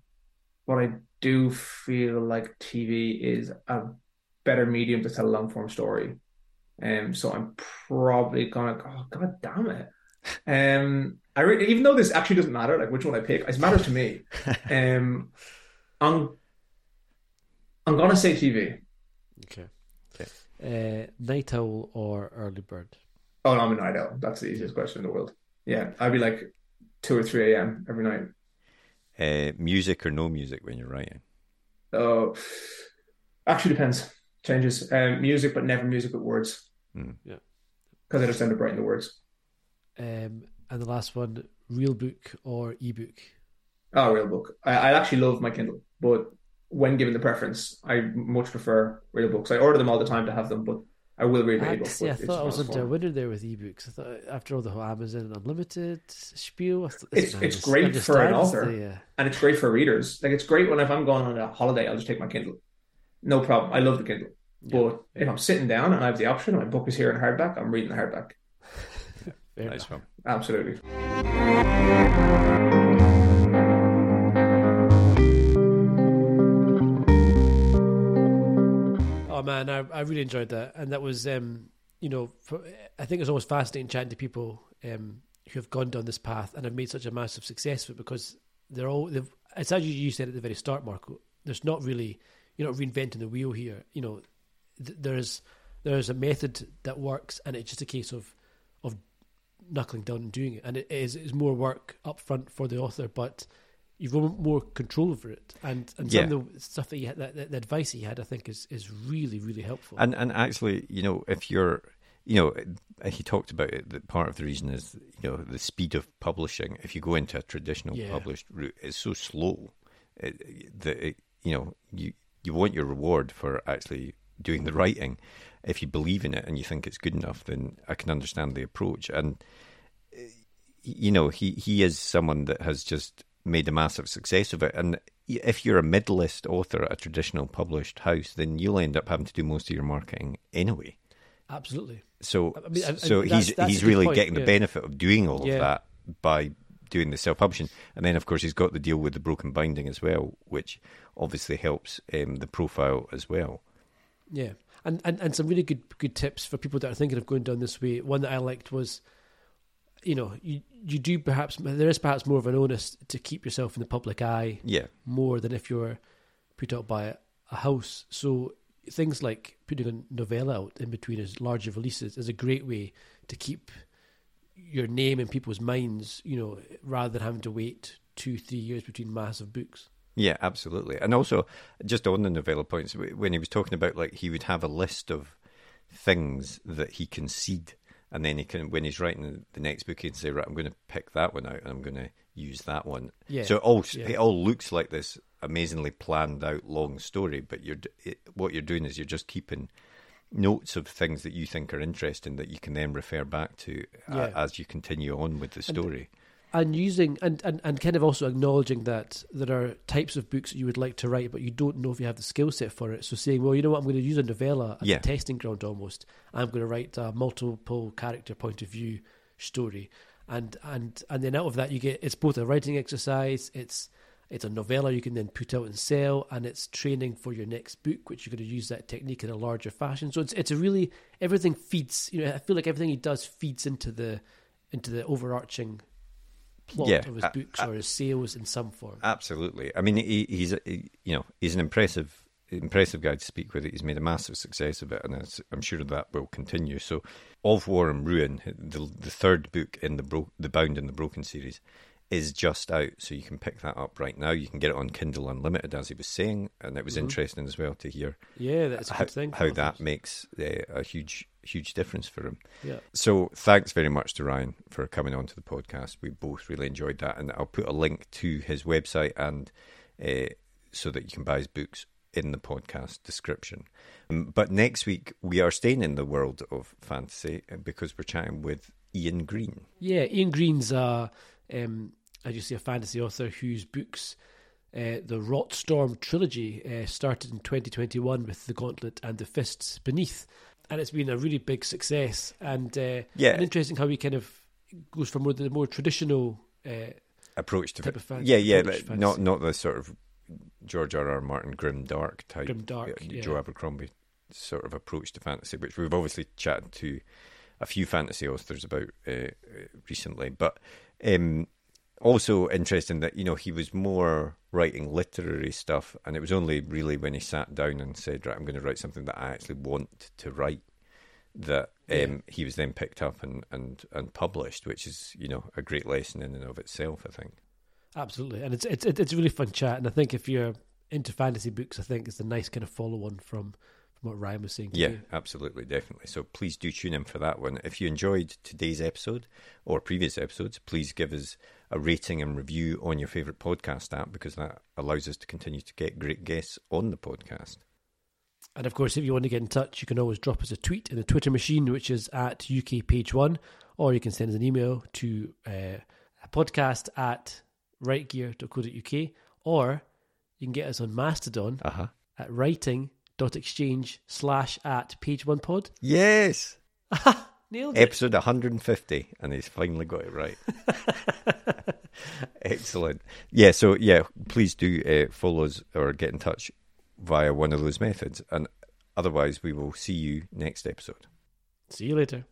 but I do feel like TV is a better medium to tell a long form story. Um, so I'm probably gonna. Oh, God damn it! Um, I re- even though this actually doesn't matter, like which one I pick, it matters to me. [laughs] Um, I'm I'm gonna say TV. Okay. Okay. Uh, Night Owl or Early Bird? Oh, no, I'm a night owl. That's the easiest question in the world. Yeah, I'd be like two or three a.m. every night. Uh, music or no music when you're writing? Oh, actually depends. Changes. Um, music, but never music with words. Hmm. Yeah. Because I just end up writing the words. Um, and the last one, real book or ebook? Oh, real book. I, I actually love my Kindle, but when given the preference, I much prefer real books. I order them all the time to have them, but I will read the I, ebook. see, I thought I was not into a winner there with ebooks. I thought after all the whole Amazon Unlimited spiel, I thought, It's- man it's great for an author. the, uh, and it's great for readers. Like it's great when if I'm going on a holiday, I'll just take my Kindle. No problem. I love the Kindle. But if I'm sitting down and I have the option, my book is here in hardback, I'm reading the hardback. [laughs] fair Nice one. Absolutely. Oh man, I, I really enjoyed that, and that was, um, you know, for, I think it's always fascinating chatting to people um, who have gone down this path and have made such a massive success of it because they're all. They've, it's as you, you said at the very start, Marco. There's not really you're not reinventing the wheel here. You know, th- there's there's a method that works, and it's just a case of of knuckling down and doing it, and it is it's more work up front for the author, but you've got more control over it, and and some of the stuff that you had, that, that, the advice he had, I think, is is really really helpful. And and actually, you know, if you're, you know, uh, he talked about it. That part of the reason is, you know, the speed of publishing. If you go into a traditional Yeah. published route, it's so slow it, that it, you know you you want your reward for actually doing the writing. If you believe in it and you think it's good enough, then I can understand the approach. And you know, he he is someone that has just made a massive success of it. And if you're a mid-list author at a traditional published house, then you'll end up having to do most of your marketing anyway. Absolutely. So, I mean, and- so and he's that's- that's he's really point, getting the benefit of doing all Yeah. of that by doing the self-publishing, and then of course he's got the deal with the broken binding as well, which obviously helps um, the profile as well. Yeah, and, and and some really good good tips for people that are thinking of going down this way. One that I liked was, you know, you you do perhaps there is perhaps more of an onus to keep yourself in the public eye Yeah, more than if you're put out by a house. So things like putting a novella out in between as larger releases is a great way to keep your name in people's minds. You know, rather than having to wait two three years between massive books. yeah, absolutely. And also, just on the novella points, when he was talking about like he would have a list of things that he can seed, and then he can when he's writing the, the next book, he'd say, right, I'm going to pick that one out, and I'm going to use that one. Yeah, So it all yeah. it all looks like this amazingly planned out long story, but you're it, what you're doing is you're just keeping notes of things that you think are interesting that you can then refer back to uh, Yeah. as you continue on with the story. and using and, and, and kind of also acknowledging that there are types of books that you would like to write, but you don't know if you have the skill set for it. So saying, well, you know what, I'm going to use a novella as Yeah. a testing ground almost. I'm going to write a multiple character point of view story, and and and then out of that you get it's both a writing exercise, it's it's a novella you can then put out and sell, and it's training for your next book, which you're going to use that technique in a larger fashion. So it's it's a really everything feeds. You know, I feel like everything he does feeds into the into the overarching plot Yeah, of his books I- or his sales in some form. Absolutely. I mean, he, he's he, you know he's an impressive impressive guy to speak with. He's made a massive success of it, and it's, I'm sure that will continue. So, of War and Ruin, the the third book in the bro- the Bound and the Broken series, is just out, so you can pick that up right now. You can get it on Kindle Unlimited, as he was saying, and it was interesting as well to hear yeah, that's a how, good thing. how that makes uh, a huge huge difference for him. Yeah. So thanks very much to Ryan for coming on to the podcast. We both really enjoyed that, and I'll put a link to his website and uh, so that you can buy his books in the podcast description. Um, but next week we are staying in the world of fantasy uh, because we're chatting with Ian Green. Yeah, Ian Green's a, um, as you say, a fantasy author whose books, uh, the Rotstorm trilogy, uh, started in 2021 with The Gauntlet and The Fists Beneath. And it's been a really big success. And, uh, Yeah. and interesting how he kind of goes for more the more traditional. Uh, Approach to Type fan- yeah, yeah, to like, not not the sort of George R. R. Martin grim dark type, Grim dark, uh, yeah. Joe Abercrombie sort of approach to fantasy, which we've obviously chatted to a few fantasy authors about uh, recently. But um, also interesting that you know he was more writing literary stuff, and it was only really when he sat down and said, "Right, I'm going to write something that I actually want to write." That um, Yeah. he was then picked up and, and, and published, which is you know a great lesson in and of itself. I think. absolutely. And it's, it's, it's a really fun chat. And I think if you're into fantasy books, I think it's a nice kind of follow on from, from what Ryan was saying. Yeah, today. absolutely, definitely. So please do tune in for that one. If you enjoyed today's episode or previous episodes, please give us a rating and review on your favourite podcast app because that allows us to continue to get great guests on the podcast. And of course, if you want to get in touch, you can always drop us a tweet in the Twitter machine, which is at UK Page One, or you can send us an email to uh, a podcast at writegear.co.uk, or you can get us on Mastodon Uh huh. At writing.exchange slash at page one pod. Yes. [laughs] Nailed it. Episode 150, and he's finally got it right. [laughs] Excellent. Yeah, so yeah, please do uh, follow us or get in touch via one of those methods. And otherwise, we will see you next episode. See you later.